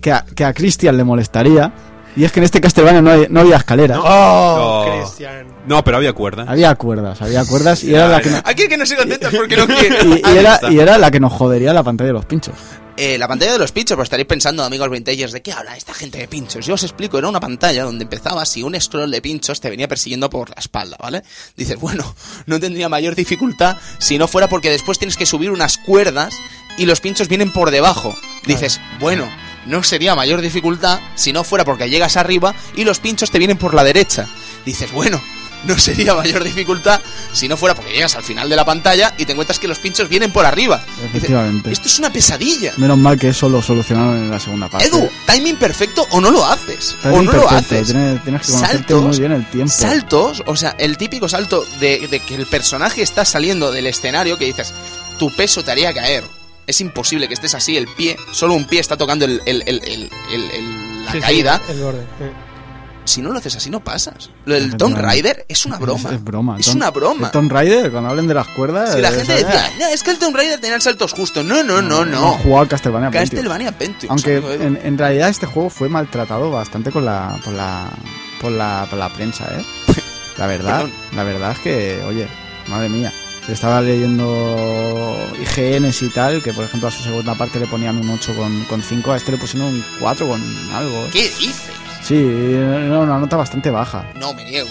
que a, que a Christian le molestaría. Y es que en este Castlevania no, hay- no había escaleras. ¡Oh, No. Cristian! No, pero había cuerda. Había cuerdas, había cuerdas y era la que no- Aquí el que no se contentas porque no [laughs] quiere. y, y Ahí era, está. y era la que nos jodería la pantalla de los pinchos. Eh, la pantalla de los pinchos, pues estaréis pensando, amigos vintagers, ¿de qué habla esta gente de pinchos? Yo os explico, era una pantalla donde empezabas y un scroll de pinchos te venía persiguiendo por la espalda, ¿vale? Dices, bueno, [laughs] no tendría mayor dificultad si no fuera porque después tienes que subir unas cuerdas y los pinchos vienen por debajo. Dices, bueno, no sería mayor dificultad si no fuera porque llegas arriba y los pinchos te vienen por la derecha. Dices, bueno, no sería mayor dificultad si no fuera porque llegas al final de la pantalla y te encuentras que los pinchos vienen por arriba. Dices, Efectivamente. esto es una pesadilla. Menos mal que eso lo solucionaron en la segunda parte. Edu, timing perfecto o no lo haces. O no lo haces. Tienes, tienes que Saltos, muy bien el tiempo. Saltos, o sea, el típico salto de, de que el personaje está saliendo del escenario que dices, tu peso te haría caer. Es imposible que estés así, el pie, solo un pie está tocando el, el- el- el- el- el- la Sí, sí, caída. el borde. sí. Si no lo haces así, no pasas. Lo del Tomb. Raider es una broma. Es, es broma. Es Tom- una broma. el Tomb Raider, cuando hablen de las cuerdas. Si la gente decía, no, es que el Tomb Raider tenía saltos justos. No, no, no, No he no. jugado Castlevania Pentium. Castlevania Pentium. Aunque en, en realidad este juego fue maltratado bastante con la, por, la, por, la, por la prensa, ¿eh? [laughs] La verdad, Perdón. la verdad es que, oye, madre mía. Estaba leyendo IGNs y tal, que por ejemplo a su segunda parte le ponían un 8 con, con 5, a este le pusieron un 4 con algo. ¿eh? ¿Qué dices? Sí, era una nota bastante baja. No, me niego.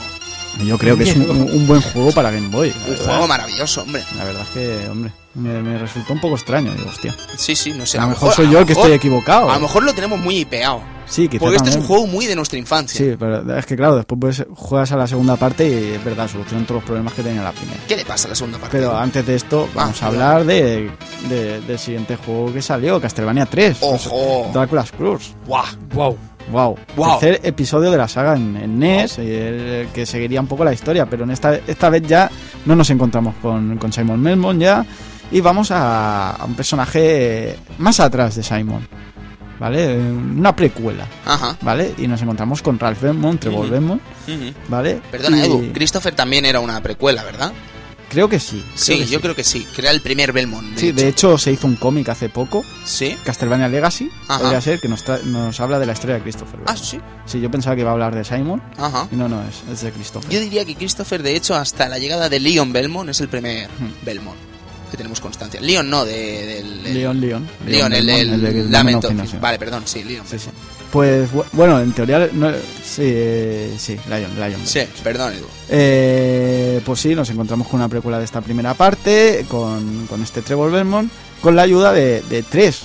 Yo creo que es un, buen juego para Game Boy. Un verdad. juego maravilloso, hombre. La verdad es que, hombre, me, me resultó un poco extraño. Digo, hostia. Sí, sí, no sé. a lo mejor soy yo el que estoy equivocado. A lo mejor lo tenemos muy hipeado. Sí, quizá Porque este es un también. juego muy de nuestra infancia. Sí, pero es que claro, después pues, juegas a la segunda parte y es verdad, solucionan todos los problemas que tenía la primera. ¿Qué le pasa a la segunda parte? Pero antes de esto, vamos a hablar de, de- del siguiente juego que salió, Castlevania 3. ¡Ojo! Dracula's Curse. ¡Guau! Wow. Wow. Guau. Tercer episodio de la saga en, en NES, y el que seguiría un poco la historia, pero en esta, esta vez ya no nos encontramos con, con Simon Melmon ya, y vamos a, a un personaje más atrás de Simon, ¿vale? Una precuela, Ajá. ¿vale? Y nos encontramos con Ralph Belmont, Trevor. Belmont. ¿vale? Perdona, Y Edu. Christopher también era una precuela, ¿verdad? Creo que sí. Sí, que yo creo que sí. Que era el primer Belmont. Sí, de hecho se hizo un cómic hace poco, ¿Sí? Castlevania Legacy, Ajá. podría ser, que nos, nos habla de la historia de Christopher. Ah, sí. Sí, yo pensaba que iba a hablar de Simon, Ajá. y no, no, es, es de Christopher. Yo diría que Christopher, de hecho, hasta la llegada de Leon Belmont es el primer. Belmont que tenemos constancia. Leon no, de, del... del- Leon, Leon. Leon, el, el, de Lamento. Vale, perdón, sí, Leon. Sí, sí. Pues bu- bueno, en teoría, no- sí, eh, sí, Lion, Lion. Sí, perdón, Edu. Eh, pues sí, nos encontramos con una precuela de esta primera parte, con, con este Trevor Belmont, con la ayuda de, de tres,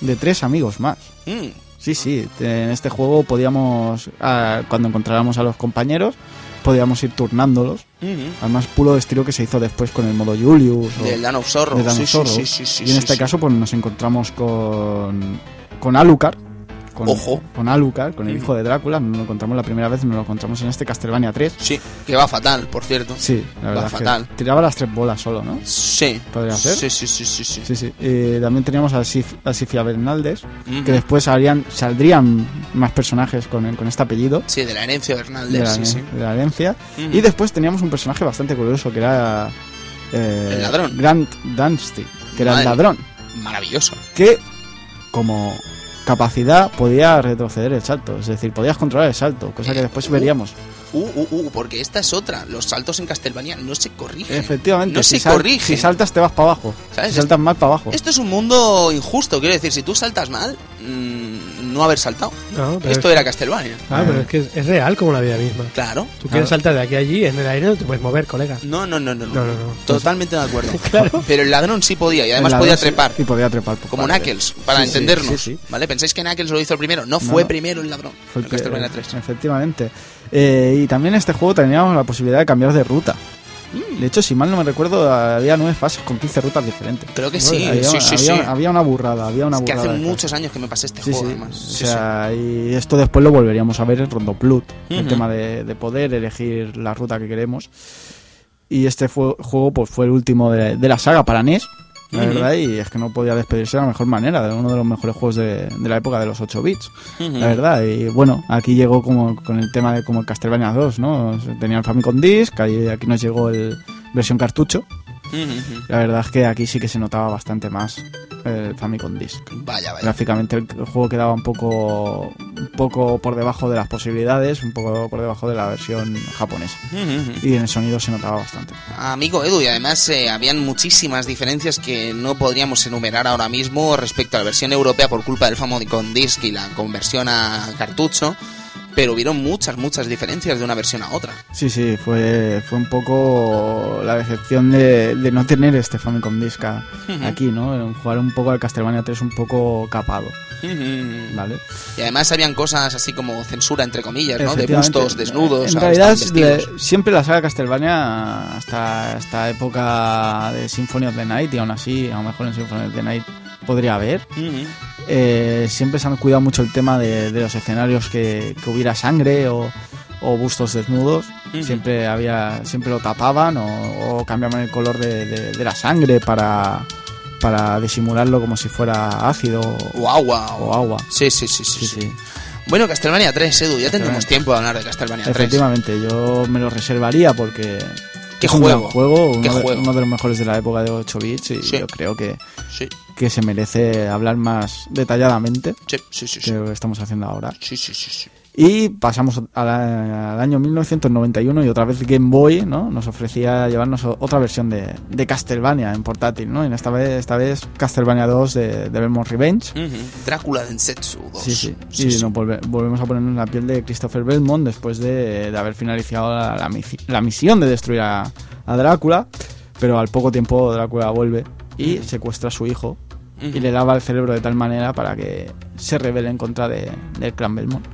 de tres amigos más. Mm, Sí, sí, en este juego podíamos, ah, cuando encontráramos a los compañeros, podíamos ir turnándolos, ujú. además puro estilo que se hizo después con el modo Julius. o- Del Dan of Sorrow. de Dawn sí, of sí, Sorrow. sí, sí, sí, y en este caso pues nos encontramos con, con Alucard. Con, Ojo. Con Alucard, con el hijo de Drácula. No lo encontramos la primera vez, nos lo encontramos en este Castlevania 3. Sí, que va fatal, por cierto. Sí, la verdad. Va es que fatal. tiraba las tres bolas solo, ¿no? Sí. ¿Podría ser? Sí, sí, sí, sí. sí. Sí, sí. Y también teníamos a, Sif, a Sifia Bernaldez, Ujú. que después habrían, saldrían más personajes con, con este apellido. Sí, de la herencia de De la, sí, sí. de la herencia. Y después teníamos un personaje bastante curioso que era. eh, El ladrón. Grant Dunstey, que era el ladrón. Maravilloso. que como capacidad podía retroceder el salto, es decir, podías controlar el salto, cosa que Eh, después uh. veríamos. Uh, uh, uh, porque esta es otra. Los saltos en Castlevania no se corrigen. Efectivamente, No si, se corrigen. si saltas te vas para abajo, ¿Sabes? si saltas mal para abajo. Esto es un mundo injusto, quiero decir, si tú saltas mal, mm, no haber saltado. No, pero Esto es, era Castlevania. ah, pero es que es, es real como la vida misma. Claro. Tú quieres saltar de aquí a allí, en el aire no te puedes mover, colega. No, no, no, no. no. No. Totalmente de acuerdo. [laughs] Claro. Pero el ladrón sí podía y además podía ladrón sí- trepar. Y podía trepar. Como. Knuckles, para Sí, entendernos. sí, sí. ¿Vale? ¿Pensáis que Knuckles lo hizo el primero? No, fue no. primero el ladrón. Fue el Castlevania que- 3. Efectivamente. Eh, y también en este juego teníamos la posibilidad de cambiar de ruta. De hecho, si mal no me recuerdo, había nueve fases con 15 rutas diferentes. Creo que sí, había, sí, sí, había- sí. había una burrada, había una Es que burrada. hace de muchos años que me pasé este juego, además. O sea, y esto después lo volveríamos a ver en Rondo Blood, el Ujú. tema de, de poder elegir la ruta que queremos. Y este fue- juego pues fue el último de, de la saga para NES, la verdad, y es que no podía despedirse de la mejor manera, de uno de los mejores juegos de, de la época de los 8 bits, la verdad. Y bueno, aquí llegó como con el tema de como el Castlevania 2, ¿no? Tenía el Famicom Disc, ahí- aquí nos llegó el versión cartucho. La verdad es que aquí sí que se notaba bastante más el Famicom Disc. Vaya, vaya. Gráficamente el el juego quedaba un poco, un poco por debajo de las posibilidades, un poco por debajo de la versión japonesa. Y en el sonido se notaba bastante. Amigo Edu, y además eh, habían muchísimas diferencias que no podríamos enumerar ahora mismo respecto a la versión europea por culpa del Famicom Disc y la conversión a cartucho, pero hubieron muchas, muchas diferencias de una versión a otra. Sí, sí, fue, fue un poco la decepción de, de no tener este Famicom Disc a- aquí, ¿no? Jugar un poco al Castlevania 3 un poco capado, ¿vale? Y además habían cosas así como censura, entre comillas, ¿no? De bustos desnudos. En realidad, siempre la saga Castlevania, hasta esta época de Symphony of the Night, y aún así, a lo mejor en Symphony of the Night podría haber, Ujú. Eh, siempre se han cuidado mucho el tema de, de los escenarios que, que hubiera sangre o, o bustos desnudos. Siempre había siempre lo tapaban o, o cambiaban el color de, de- de la sangre para, para disimularlo como si fuera ácido O agua. o agua. Sí, sí, sí, sí, Sí, sí. sí. Bueno, Castlevania 3, Edu, ya tendremos tiempo de hablar de Castlevania 3. Efectivamente, yo me lo reservaría porque Qué es un juego, gran juego, qué uno, de, juego. uno de los mejores de la época de 8 bits y Sí. yo creo que, Sí, que se merece hablar más detalladamente sí, sí, sí. que Sí, lo que estamos haciendo ahora. sí, sí, sí, sí. Y pasamos a la- al año 1991 y otra vez Game Boy ¿no? nos ofrecía llevarnos otra versión de, de Castlevania en portátil, ¿no? En esta vez, esta vez Castlevania 2 de, de Belmont Revenge. Drácula Densetsu 2. Sí, sí. Sí, y sí. volve- volvemos a ponernos en la piel de Christopher Belmont después de, de haber finalizado la, la misi- la misión de destruir a, a Drácula. Pero al poco tiempo Drácula vuelve y secuestra a su hijo Y le lava el cerebro de tal manera para que se rebele en contra de- del clan Belmont.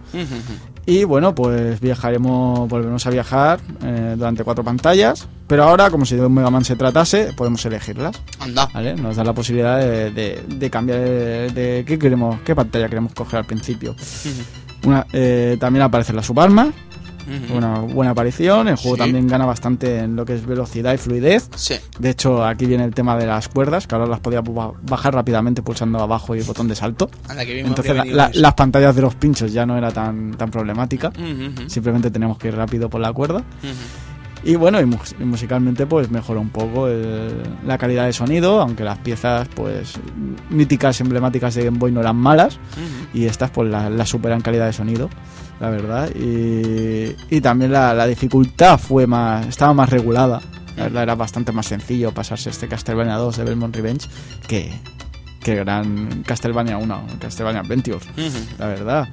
Y bueno, pues viajaremos, volveremos a viajar eh, durante cuatro pantallas. Pero ahora, como si de un Mega Man se tratase, podemos elegirlas. Anda. ¿vale? Nos da la posibilidad de, de- de cambiar de, qué queremos, qué pantalla queremos coger al principio. Una, eh, también aparece la una buena aparición. El juego Sí. también gana bastante en lo que es velocidad y fluidez. Sí. De hecho, aquí viene el tema de las cuerdas, que ahora las podía bajar rápidamente pulsando abajo y el botón de salto. Que Entonces la- la- las pantallas de los pinchos ya no era tan, tan problemática. Simplemente tenemos que ir rápido por la cuerda. Y bueno, y, mu- y musicalmente pues mejora un poco el- la calidad de sonido, aunque las piezas pues míticas, emblemáticas de Game Boy no eran malas. Y estas pues la, la superan calidad de sonido, la verdad. Y, y también la, la dificultad fue más, estaba más regulada. La verdad era bastante más sencillo pasarse este Castlevania 2 de Belmont Revenge que, que gran Castlevania 1, Castlevania Adventures, la verdad.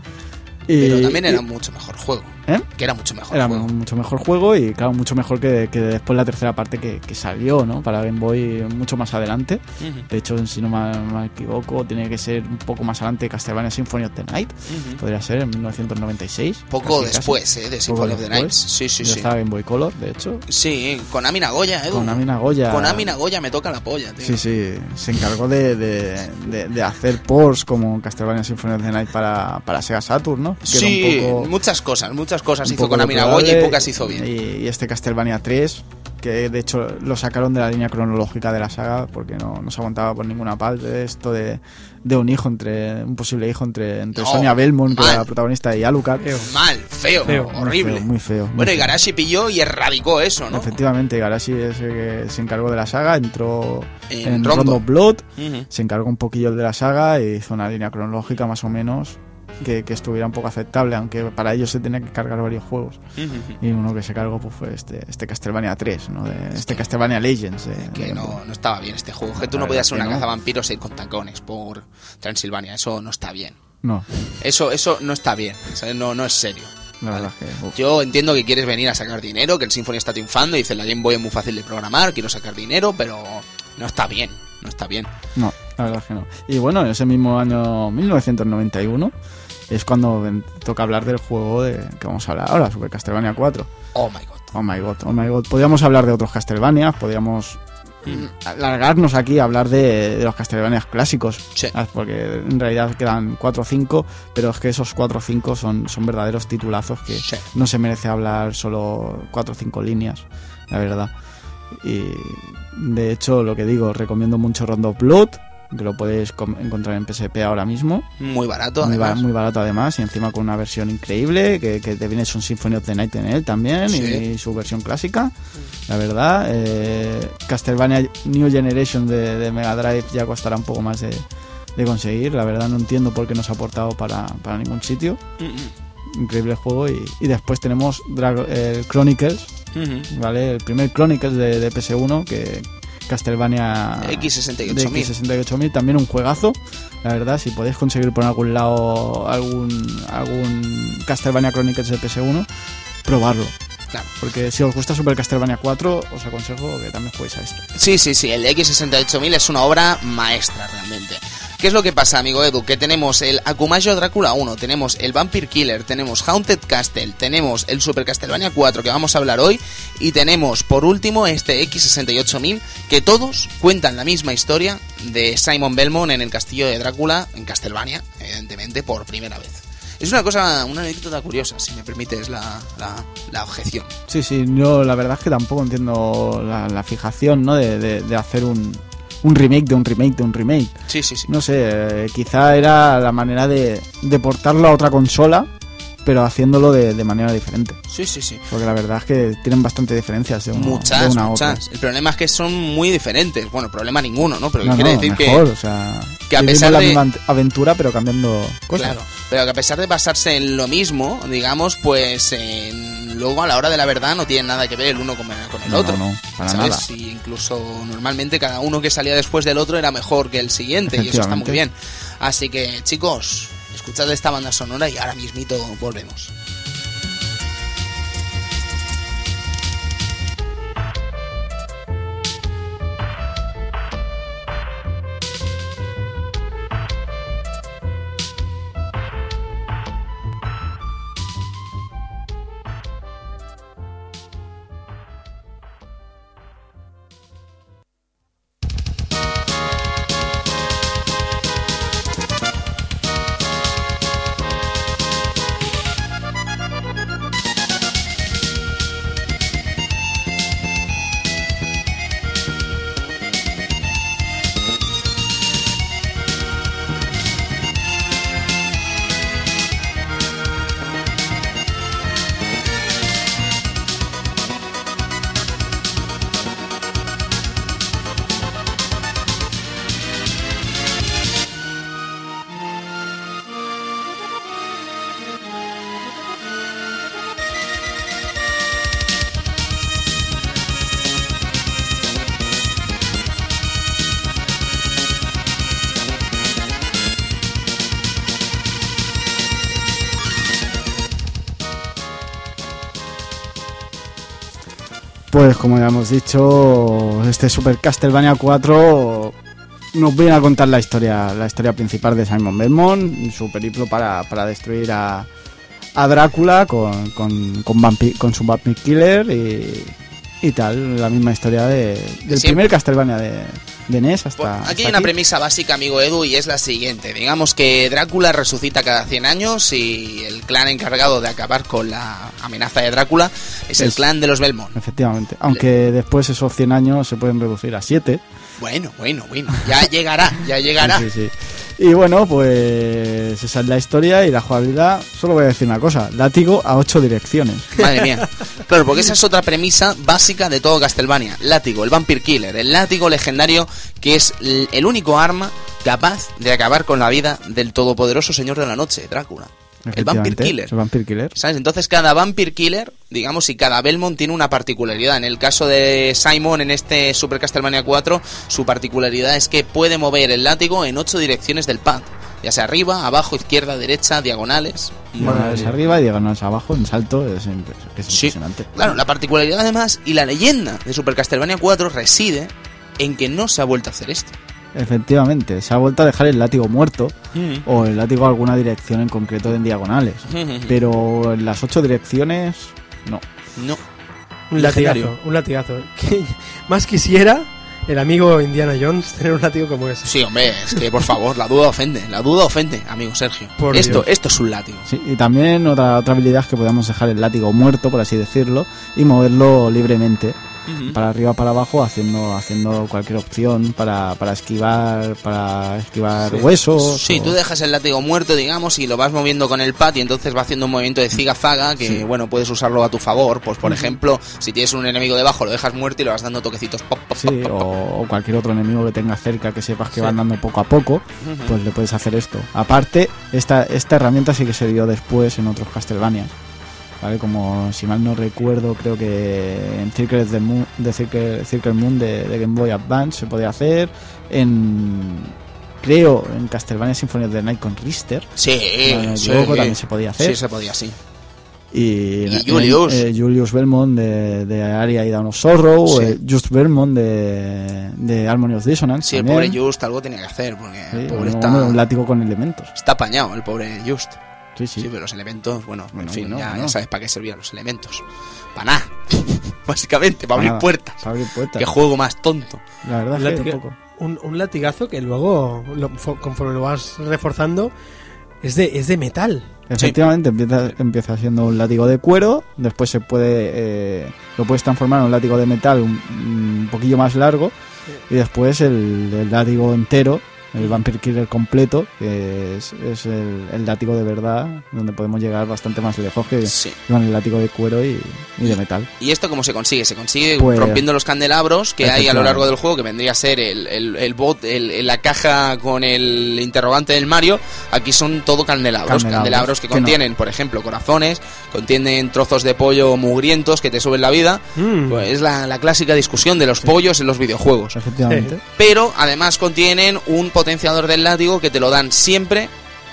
Y- Pero también y- era mucho mejor juego. ¿Eh? Que era mucho mejor Era juego. mucho mejor juego y claro, mucho mejor que, que después la tercera parte que, que salió, ¿no? Para Game Boy mucho más adelante. Ujú. De hecho, si no me, me equivoco, tiene que ser un poco más adelante Castlevania Symphony of the Night. Ujú. Podría ser en 1996. Poco casi, casi. después, ¿eh? De Symphony of the. Nights. Sí, sí, Ya sí. estaba Game Boy Color, de hecho. Sí, con Ami Nagoya, Edu. Con Ami Nagoya. Con Ami Nagoya me toca la polla, tío. Sí, sí, se encargó de, de, de- de hacer ports como Castlevania Symphony of the Night para, para Sega Saturn, ¿no? Que Sí, un poco- muchas cosas, muchas cosas un hizo poco con Ami deplorable, Nagoya y pocas hizo bien. Y, y este Castlevania 3, que de hecho lo sacaron de la línea cronológica de la saga porque no, no se aguantaba por ninguna parte esto de, de un hijo entre un posible hijo entre, entre No, Sonia Belmont, que era la protagonista, y Alucard. Feo. Mal, feo, Feo. Muy horrible. feo, muy feo. muy bueno, y. Garashi pilló y erradicó eso, ¿no? Efectivamente, Garashi es el que se encargó de la saga, entró En en, Rondo. Rondo Blood, se encargó un poquillo de la saga y hizo una línea cronológica más o menos que, que estuviera un poco aceptable, aunque para ello se tenía que cargar varios juegos. Y uno que se cargó pues, fue este, este Castlevania 3, ¿no? De, este Castlevania Legends. de- Que no, no estaba bien este juego. Que tú no podías ser que una no. cazavampiros e ir con tacones por Transilvania. Eso no está bien. No, Eso, eso no está bien. No, no es serio. la Vale. verdad que... uf. Yo entiendo que quieres venir a sacar dinero, que el Symphony está triunfando y dice la Game Boy es muy fácil de programar, quiero sacar dinero, pero no está bien. No está bien. No, la verdad que no. Y bueno, en ese mismo año 1991 es cuando ven- toca hablar del juego de, que vamos a hablar ahora, Super Castlevania 4. Oh my god. Oh my god, oh my god. Podríamos hablar de otros Castlevania, podríamos mm, alargarnos aquí a hablar de, de los Castlevanias clásicos. Sí. Porque en realidad quedan 4 o 5, pero es que esos 4 o 5 son, son verdaderos titulazos que Sí. no se merece hablar solo 4 o 5 líneas, la verdad. Y de hecho, lo que digo, recomiendo mucho Rondo Blood, que lo puedes encontrar en PSP ahora mismo. Muy barato, Muy, ba- además. muy barato además y encima con una versión increíble que, que te viene un Symphony of the Night en él también Sí. y, su versión clásica. La verdad, eh, Castlevania New Generation de, de Mega Drive ya costará un poco más de, de conseguir. La verdad no entiendo por qué no se ha aportado para, para ningún sitio. Mm, Increíble juego y, y después tenemos Drago- el Chronicles, mm, mm. ¿vale? El primer Chronicles de, de PS1 que Castlevania X68000. de X68000 también un juegazo la verdad si podéis conseguir por algún lado algún algún Castlevania Chronicles de PS1 probarlo Claro. porque si os gusta Super Castlevania 4 os aconsejo que también juguéis a este Sí, sí, sí, el X68000 es una obra maestra realmente. ¿Qué es lo que pasa, amigo Edu? Que tenemos el Akumayo Drácula 1, tenemos el Vampire Killer, tenemos Haunted Castle, tenemos el Super Castlevania 4 que vamos a hablar hoy y tenemos por último este X68000 que todos cuentan la misma historia de Simon Belmont en el castillo de Drácula en Castlevania, evidentemente por primera vez. Es una cosa, una anécdota curiosa, si me permites la, la, la objeción. sí sí yo la verdad es que tampoco entiendo la, fijación ¿no? de hacer un, un remake de un remake de un remake Sí, sí, sí. no sé eh, quizá era la manera de, de portarlo a otra consola pero haciéndolo de, de manera diferente Sí, sí, sí. Porque la verdad es que tienen bastante diferencias de, uno- de Muchas, una a otra. muchas. El problema es que son muy diferentes. Bueno, problema ninguno, ¿no? Pero No, quiere no, decir mejor, o sea, que a pesar la de- misma aventura pero cambiando que. cosas. Claro. Pero que a pesar de basarse en lo mismo, digamos, pues en- luego a la hora de la verdad no tienen nada que ver el uno con, con el No, otro. no, no, para ¿sabes? nada. Y incluso normalmente cada uno que salía después del otro era mejor que el siguiente y eso está muy bien. Así que, chicos, escuchad esta banda sonora y ahora mismito volvemos. Pues como ya hemos dicho, este Super Castlevania 4 nos viene a contar la historia, la historia principal de Simon Belmont, su periplo para, para destruir a, a Drácula con, con, con, vampi- con su Vampire Killer y, y tal, la misma historia de, del Siempre. primer Castlevania de, de NES hasta, Bueno, hasta aquí hay una premisa básica, amigo Edu, y es la siguiente. Digamos que Drácula resucita cada 100 años y el clan encargado de acabar con la amenaza de Drácula es el clan de los Belmont. Efectivamente, aunque después esos 100 años se pueden reducir a 7. Bueno, bueno, bueno. Ya llegará, ya llegará. Sí, sí. Y bueno, pues esa es la historia y la jugabilidad. Solo voy a decir una cosa: látigo a 8 direcciones. [laughs] Madre mía. Claro, porque esa es otra premisa básica de todo Castlevania. Látigo, el Vampire Killer, el látigo legendario que es el único arma capaz de acabar con la vida del todopoderoso señor de la noche, Drácula. El Vampire Killer. El Vampire Killer. ¿Sabes? Entonces cada Vampire Killer, digamos, y cada Belmont tiene una particularidad. En el caso de Simon, en este Super Castlevania 4, su particularidad es que puede mover el látigo en ocho direcciones del pad. Ya sea arriba, abajo, izquierda, derecha, diagonales. Diagonales arriba y diagonales abajo, en salto, es, es Sí. impresionante. Claro, la particularidad además y la leyenda de Super Castlevania 4 reside en que no se ha vuelto a hacer esto. Efectivamente, se ha vuelto a dejar el látigo muerto o el látigo a alguna dirección en concreto en diagonales. [laughs] Pero en las 8 direcciones, no. No. Un Legendario. latigazo, un latigazo. Que más quisiera el amigo Indiana Jones tener un látigo como ese. Sí, hombre, es que por favor, la duda ofende, la duda ofende, amigo Sergio. Por esto, Dios. esto es un látigo. Sí, y también otra, otra habilidad es que podamos dejar el látigo muerto, por así decirlo, y moverlo libremente. Para arriba para abajo haciendo haciendo cualquier opción para, para esquivar para esquivar huesos Sí, o- tú dejas el látigo muerto, digamos, y lo vas moviendo con el pad y entonces va haciendo un movimiento de ziga-zaga que, Sí. bueno, puedes usarlo a tu favor. Pues, por ejemplo, si tienes un enemigo debajo, lo dejas muerto y le vas dando toquecitos. Pop, pop, Sí, pop, pop, pop. o, o cualquier otro enemigo que tenga cerca que sepas que Sí. va andando poco a poco, pues le puedes hacer esto. Aparte, esta, esta herramienta sí que se dio después en otros Castlevania. ¿Vale? Como si mal no recuerdo, creo que en Circle the Moon, de Circle, Circle Moon de, de Game Boy Advance se podía hacer. En. Creo en Castlevania Symphony of the Night con Richter. Sí, no sí. equivoco, también se podía hacer. Sí, se podía, sí. Y, Y en- Julius. eh, Julius Belmont de, de Aria y Dawn of Sorrow, Sí. eh, Just Belmont de, de Harmony of Dissonance. Sí, el pobre Just algo tenía que hacer, porque Sí, el pobre un- está, un látigo con elementos. está apañado, el pobre Just. Sí, Sí, sí. pero los elementos, bueno, Bueno, en fin, bueno, ya, bueno. ya sabes para qué servían los elementos. Para nada. [laughs] Básicamente, para Para abrir nada. puertas. Para abrir puertas. Qué juego más tonto. La verdad Un es que un latiga- poco. un, un latigazo que luego, lo- fo- conforme lo vas reforzando, es de, es de metal. Efectivamente, empieza, empieza siendo un látigo de cuero, después se puede eh, lo puedes transformar en un látigo de metal un, un poquillo más largo y después el, el látigo entero, el Vampire Killer completo, que es, es el, el látigo de verdad, donde podemos llegar bastante más lejos que Sí. con el látigo de cuero y, y de metal. ¿Y esto cómo se consigue? Se consigue Pues- rompiendo los candelabros que hay a lo largo del juego, que vendría a ser el, el, el bot, la caja con el interrogante del Mario. Aquí son todo candelabros, Candelabros, candelabros que que no. contienen, por ejemplo, corazones, contienen trozos de pollo mugrientos que te suben la vida. Mm. Pues es la, la clásica discusión de los pollos en los videojuegos. Efectivamente. Pero además contienen un potenciador del látigo que te lo dan siempre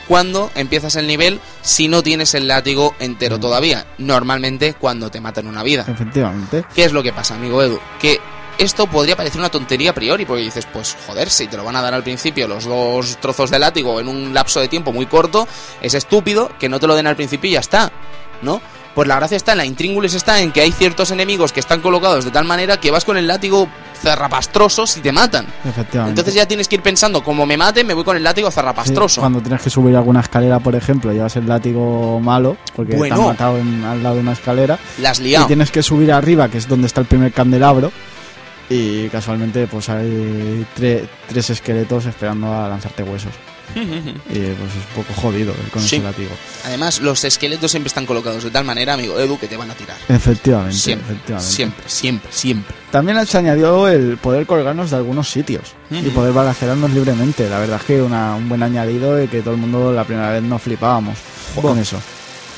cuando empiezas el nivel si no tienes el látigo entero Mm. todavía. Normalmente cuando te matan una vida. Efectivamente. ¿Qué es lo que pasa, amigo Edu? Que esto podría parecer una tontería a priori, porque dices, pues joder, si te lo van a dar al principio los dos trozos de látigo en un lapso de tiempo muy corto, es estúpido que no te lo den al principio y ya está, ¿no? Pues la gracia está en la intríngulis está en que hay ciertos enemigos que están colocados de tal manera que vas con el látigo zarrapastrosos y te matan. Efectivamente. Entonces ya tienes que ir pensando, como me maten, me voy con el látigo Sí, zarrapastroso. cuando tienes que subir alguna escalera, por ejemplo, llevas el látigo malo, porque Bueno. te han matado en- al lado de una escalera, Las y tienes que subir arriba, que es donde está el primer candelabro, y casualmente pues hay tre- tres esqueletos esperando a lanzarte huesos. Y pues es un poco jodido con Sí. ese látigo. Además, los esqueletos siempre están colocados de tal manera, amigo Edu, que te van a tirar. Efectivamente, Siempre, efectivamente. siempre, siempre, siempre. También se añadió el poder colgarnos de algunos sitios y poder balancearnos libremente. La verdad es que una, un buen añadido y que todo el mundo la primera vez nos flipábamos con eso.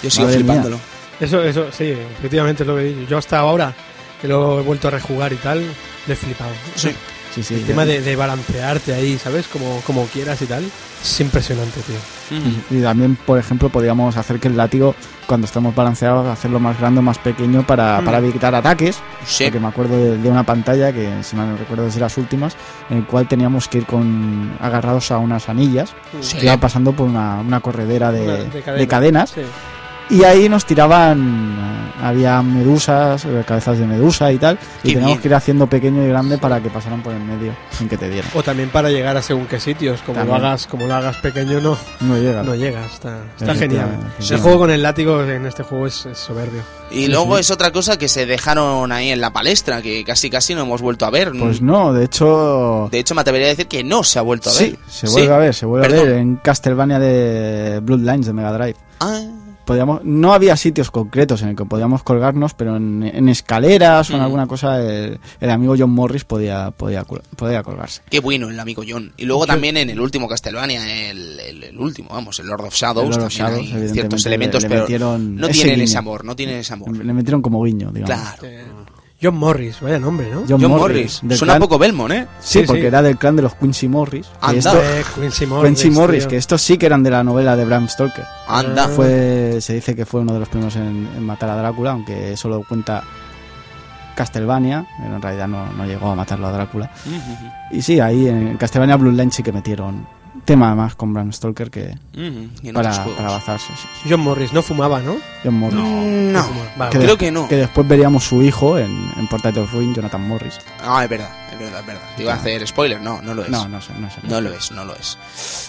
Yo sigo Madre mía. flipándolo. Eso, eso, sí, efectivamente es lo que digo. Yo hasta ahora, que lo he vuelto a rejugar y tal, le he flipado. Sí. [laughs] Sí, sí. El tema de, de balancearte ahí, ¿sabes? Como, como quieras y tal. Es impresionante, tío. Y también, por ejemplo, podríamos hacer que el látigo, cuando estamos balanceados, hacerlo más grande o más pequeño para, Mm. para evitar ataques. Sí. Porque me acuerdo de, de una pantalla que, si mal no recuerdo, es de las últimas, en el cual teníamos que ir con agarrados a unas anillas Sí. que iban pasando por una, una corredera de, Una- de cadena. cadenas. Y ahí nos tiraban, eh, había medusas, eh, cabezas de medusa y tal. Qué y teníamos bien. que ir haciendo pequeño y grande para que pasaran por el medio sin que te dieran. O también para llegar a según qué sitios. Como lo hagas, como lo hagas pequeño, no, No llega. no llegas. Está, está genial. El juego con el látigo en este juego es, es soberbio. Y Sí, luego sí. es otra cosa que se dejaron ahí en la palestra, que casi casi no hemos vuelto a ver. Pues no, de hecho. De hecho, me atrevería a decir que no se ha vuelto a ver. Sí, se vuelve a ver, se vuelve a ver en Castlevania de Bloodlines de Mega Drive. Ah, Podíamos, no había sitios concretos en el que podíamos colgarnos, pero en, en escaleras o en Mm. alguna cosa el, el amigo John Morris podía, podía, podía colgarse. qué bueno el amigo John. Y luego también en el último Castlevania, el, el- el último, vamos, el Lord of Shadows, Lord of también Shadows, hay evidentemente, ciertos le- elementos, le pero no tienen ese amor, no tienen ese amor. Le metieron como guiño, digamos. Claro. John Morris, vaya nombre, ¿no? John, John Morris. Suena clan- poco Belmont, ¿eh? Sí, Sí, porque sí. era del clan de los Quincy Morris. Anda. esto- Eh, Quincy Morris. Quincy Morris, tío. que estos sí que eran de la novela de Bram Stoker. Anda. Ah. Fue, se dice que fue uno de los primeros en, en matar a Drácula, aunque eso lo cuenta Castlevania, pero en realidad no, no llegó a matarlo a Drácula. Y sí, ahí en Castlevania Bloodline sí que metieron tema más con Bram Stoker que Mm, y en para, para sí, sí. John Morris no fumaba, ¿no? John Morris. No, Vale, Que creo que no. Que después veríamos su hijo en, en Portrait of Ruin, Jonathan Morris. Ah, es verdad, es verdad, es verdad. Te iba a hacer spoiler, no, no lo es. No, no sé, no sé. No lo es, no lo es.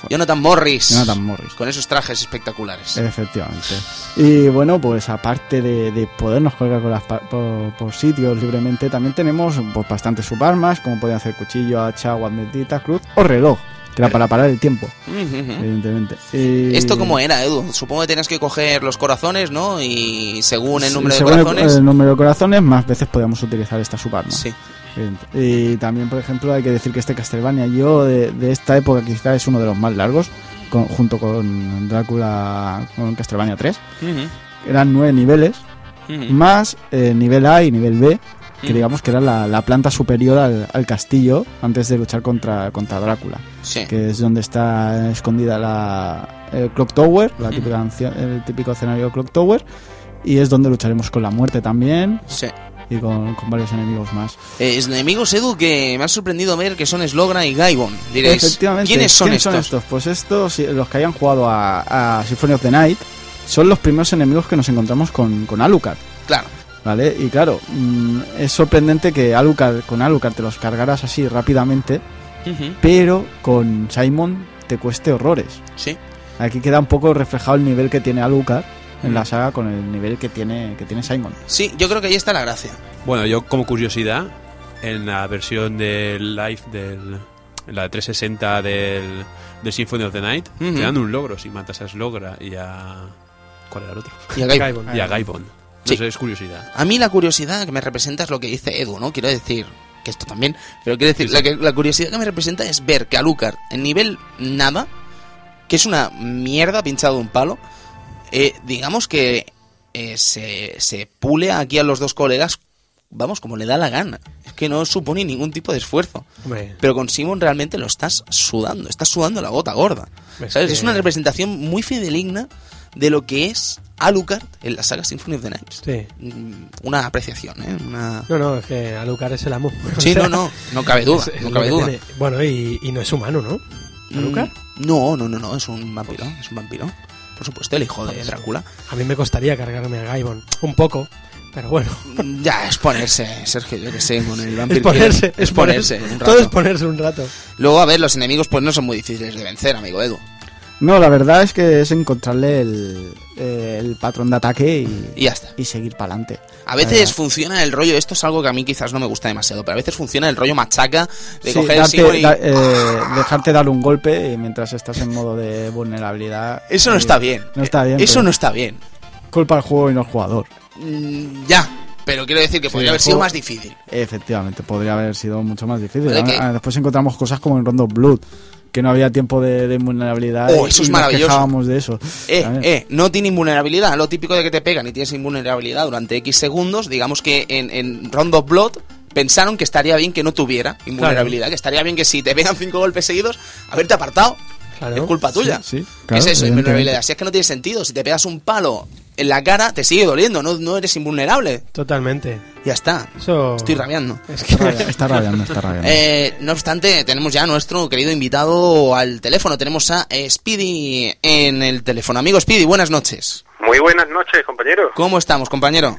Jonathan Morris. Jonathan Morris. Con esos trajes espectaculares. Efectivamente. Y bueno, pues aparte de, de podernos colgar con las pa- por, por sitios libremente, también tenemos pues, bastantes subarmas, como pueden hacer cuchillo, hacha, guantita, cruz o reloj, que era para parar el tiempo, evidentemente. ¿Esto cómo era, Edu? Supongo que tenías que coger los corazones, ¿no? Y según el número de Según el- corazones... El, número de corazones, más veces podíamos utilizar esta subarma. Sí. Y también, por ejemplo, hay que decir que este Castlevania, yo de, de esta época quizá es uno de los más largos, con- junto con Drácula, con Castlevania 3. Ujú, Eran nueve niveles, más eh, nivel A y nivel B, que digamos que era la, la planta superior al, al castillo antes de luchar contra, contra Drácula, Sí. que es donde está escondida la el Clock Tower, la típica el típico escenario Clock Tower, y es donde lucharemos con la muerte también sí. y con, con varios enemigos más. Eh, enemigos, Edu, que me ha sorprendido ver que son Slogra y Gaibon. Diréis, Efectivamente. ¿quiénes son estos? Pues estos, los que hayan jugado a, a Symphony of the Night, son los primeros enemigos que nos encontramos con, con Alucard. Claro. ¿Vale? Y claro, mm, es sorprendente que Alucard, con Alucard te los cargaras así rápidamente, pero con Simon te cueste horrores. Sí. Aquí queda un poco reflejado el nivel que tiene Alucard en la saga con el nivel que tiene, que tiene Simon. Sí, yo creo que ahí está la gracia. Bueno, yo como curiosidad, en la versión del live del... En la de 360 del, del Symphony of the Night, Ujú. te dan un logro si matas a Slogra y a... ¿Cuál era el otro? Y a Gaibon. Gaibon. [laughs] Y a Gaibon. No Sí. sé, es curiosidad. A mí la curiosidad que me representa es lo que dice Edu, ¿no? Quiero decir que esto también, pero quiero decir, la, que- la curiosidad que me representa es ver que Alucard, en nivel nada, que es una mierda pinchado de un palo, eh, digamos que eh, se, se pule aquí a los dos colegas, vamos, como le da la gana. Es que no supone ningún tipo de esfuerzo. Hombre, Pero con Simon realmente lo estás sudando, estás sudando la gota gorda. Es ¿Sabes? que- Es una representación muy fideligna de lo que es Alucard en la saga Symphony of the Night. sí. Mm, Una apreciación, ¿eh? Una... No, no, es que Alucard es el amo. [laughs] Sí, O sea, no, no, no cabe duda, es- es no cabe duda. tiene. Bueno, y, y no es humano, ¿no? Alucard. Mm, No, no, no, no, es un vampiro, es un vampiro. Por supuesto, el hijo de Drácula. A mí me costaría cargarme a Gaibon. Un poco, pero bueno. Mm, Ya, es ponerse, Sergio, yo que sé, con el [laughs] Es vampiro. ponerse, es ponerse. un Todo es ponerse un rato. Luego, a ver, los enemigos pues no son muy difíciles de vencer, amigo Edu. No, la verdad es que es encontrarle el, eh, el patrón de ataque y, Y ya está. y seguir para adelante. A veces funciona el rollo, esto es algo que a mí quizás no me gusta demasiado, pero a veces funciona el rollo machaca de Sí, coger el darte- y... da- eh, dejarte dar un golpe mientras estás en modo de vulnerabilidad. Eso no está bien. No está bien. Eso no está bien. Culpa al juego y no al jugador. Mm, ya, pero quiero decir que podría haber sido más difícil. Efectivamente, podría haber sido mucho más difícil. Vale, Después encontramos cosas como en Rondo Blood, que no había tiempo de, de vulnerabilidad. Oh, eso y es maravilloso. quejábamos de eso. Eh, eh, no tiene invulnerabilidad. Lo típico de que te pegan y tienes invulnerabilidad durante X segundos, digamos que en, en Round of Blood pensaron que estaría bien que no tuviera invulnerabilidad, que estaría bien que si te pegan cinco golpes seguidos, haberte apartado. Claro. Es culpa tuya. Sí, sí, ¿Qué claro, es eso, invulnerabilidad? Si es que no tiene sentido, si te pegas un palo en la cara, te sigue doliendo, no, no eres invulnerable. Totalmente. Ya está. Eso... Estoy rabiando. Es que... Está rabia- Está rabiando, está rabiando. Eh, no obstante, tenemos ya a nuestro querido invitado al teléfono. Tenemos a Speedy en el teléfono. Amigo Speedy, buenas noches. Muy buenas noches, compañero. ¿Cómo estamos, compañero?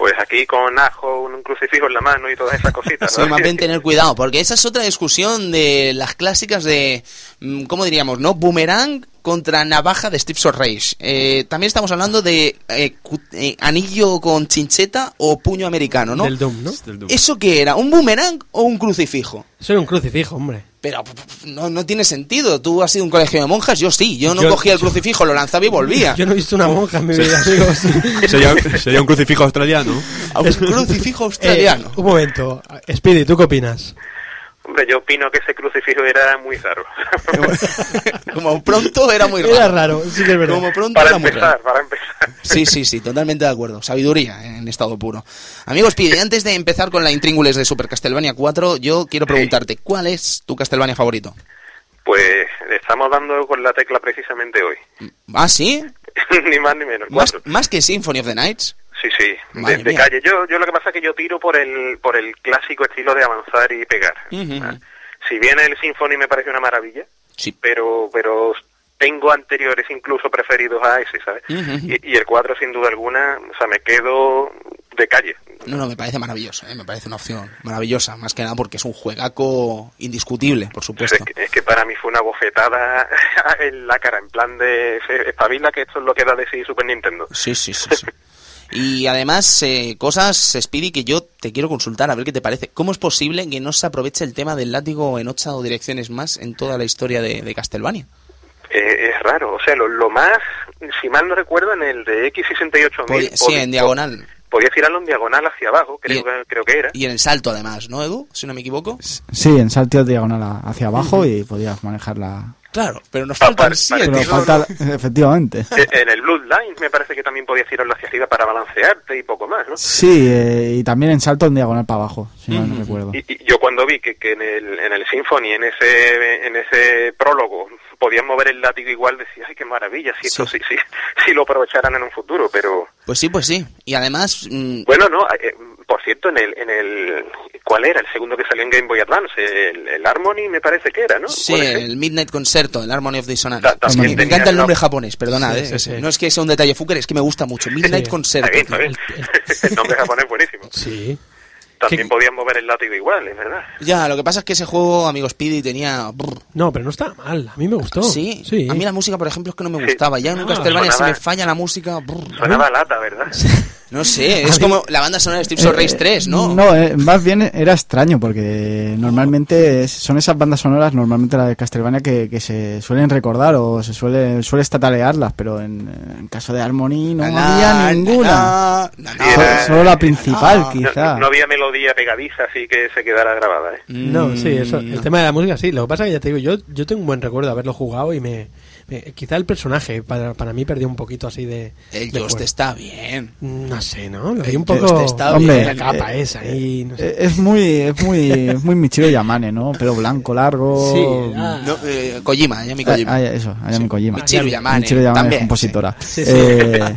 Pues aquí con ajo, un crucifijo en la mano y todas esas cositas. Sí, ¿no? más bien tener cuidado, porque esa es otra discusión de las clásicas de, mm, ¿cómo diríamos, no? Boomerang contra navaja de Steve Rage. Eh, también estamos hablando de eh, cu- eh, anillo con chincheta o puño americano, ¿no? Del Doom, ¿no? Es del Doom. ¿Eso qué era? ¿Un boomerang o un crucifijo? Eso era un crucifijo, hombre. Pero no, no tiene sentido. Tú has sido un colegio de monjas, yo sí. Yo no Yo- cogía el crucifijo, lo lanzaba y volvía. [laughs] Yo no he visto una monja en mi vida, amigos. [laughs] Sería, sería un crucifijo australiano. A un crucifijo [laughs] australiano. Eh, un momento. Speedy, ¿tú qué opinas? Hombre, yo opino que ese crucifijo era muy raro. [laughs] Como pronto era muy raro. Era raro, sí que es verdad. Como pronto para era muy raro. empezar, para empezar. Sí, sí, sí, totalmente de acuerdo. Sabiduría en estado puro. Amigos, pide, antes de empezar con la intríngules de Super Castlevania 4, yo quiero preguntarte, ¿cuál es tu Castlevania favorito? Pues le estamos dando con la tecla precisamente hoy. ¿Ah, sí? [laughs] ni más ni menos. ¿Más, cuatro. más que Symphony of the Nights? Sí, sí, de, de calle. Yo, yo lo que pasa es que yo tiro por el, por el clásico estilo de avanzar y pegar. Si bien el Symphony me parece una maravilla, Sí. pero pero tengo anteriores incluso preferidos a ese, ¿sabes? Y, y el 4 sin duda alguna, o sea, me quedo de calle. No, no, me parece maravilloso, ¿eh? me parece una opción maravillosa, más que nada porque es un juegaco indiscutible, por Es supuesto. que, es que para mí fue una bofetada [laughs] en la cara, en plan de "Se- espabila que esto es lo que da de sí Super Nintendo. Sí, sí, sí. sí. [laughs] Y además, eh, cosas, Speedy, que yo te quiero consultar, a ver qué te parece. ¿Cómo es posible que no se aproveche el tema del látigo en ocho direcciones más en toda la historia de, de Castlevania? Eh, es raro, o sea, lo, lo más, si mal no recuerdo, en el de X68000... Pod- sí, en diagonal. Podías tirarlo en diagonal hacia abajo, creo, que, creo que era. Y en el salto, además, ¿no, Edu? Si no me equivoco. Sí, en salto diagonal hacia abajo y podías manejarla. Claro, pero nos faltan siete. Pero falta, [laughs] efectivamente. Eh, En el Bloodline me parece que también podías tirarlo hacia arriba para balancearte y poco más, ¿no? Sí, eh, y también en salto en diagonal para abajo, si no, no recuerdo. Y, y yo cuando vi que, que en el, en el Symphony, en ese, en ese prólogo, podían mover el látigo igual, decía, ay, qué maravilla, si esto Sí. sí, sí, [laughs] si lo aprovecharan en un futuro, pero... Pues sí, pues sí. Y además, mm, Bueno, no, eh, por cierto, en el, en el... ¿Cuál era? El segundo que salió en Game Boy Advance, el, el Harmony me parece que era, ¿no? sí, el Midnight Concerto, el Harmony of Dissonance. Ta- me encanta el nombre japonés, perdonad, Sí, eh, sí, ese. sí. No es que sea un detalle fucker, es que me gusta mucho. [laughs] Midnight Sí. Concerto. Está bien, está bien. [laughs] El nombre japonés es buenísimo. Sí. También ¿Qué- podían mover el látigo igual, es verdad. Ya, lo que pasa es que ese juego, amigos Speedy, tenía... brr, No, pero no está mal. A mí me gustó. Sí, sí. a mí la música, por ejemplo, es que no me Sí. gustaba. Ya en un Ah. Castlevania, si Sonaba- me falla la música... brr, Sonaba a lata, ¿verdad? [laughs] no sé, es como la banda sonora de Streets of Rage 3, ¿no? No, eh, más bien era extraño porque normalmente son esas bandas sonoras, normalmente la de Castlevania, que, que se suelen recordar o se suele, suele estatalearlas, pero en, en caso de Harmony no Na, había na, ninguna. na, na, na, Sí, Solo, era- solo la principal, no, No, quizá. no había melodía pegadiza así que se quedara grabada, ¿eh? No, sí, eso, Mm, el tema de la música sí. Lo que pasa es que ya te digo, yo, yo tengo un buen recuerdo de haberlo jugado y me, me- quizá el personaje para, para mí perdió un poquito así de. El de Just está bien. No sé, ¿no? Lo vi un poco. Just está Hombre, la capa eh, esa y no sé. Eh, Es muy, es muy, es muy Michiro Yamane, ¿no? Pelo blanco, largo. Sí, ah. No, eh, Kojima, Yami Ah, Kojima. ah, eso, Ayami Kojima. Michiru Yamane, Michiru Yamane también, compositora. Sí, sí. Eh,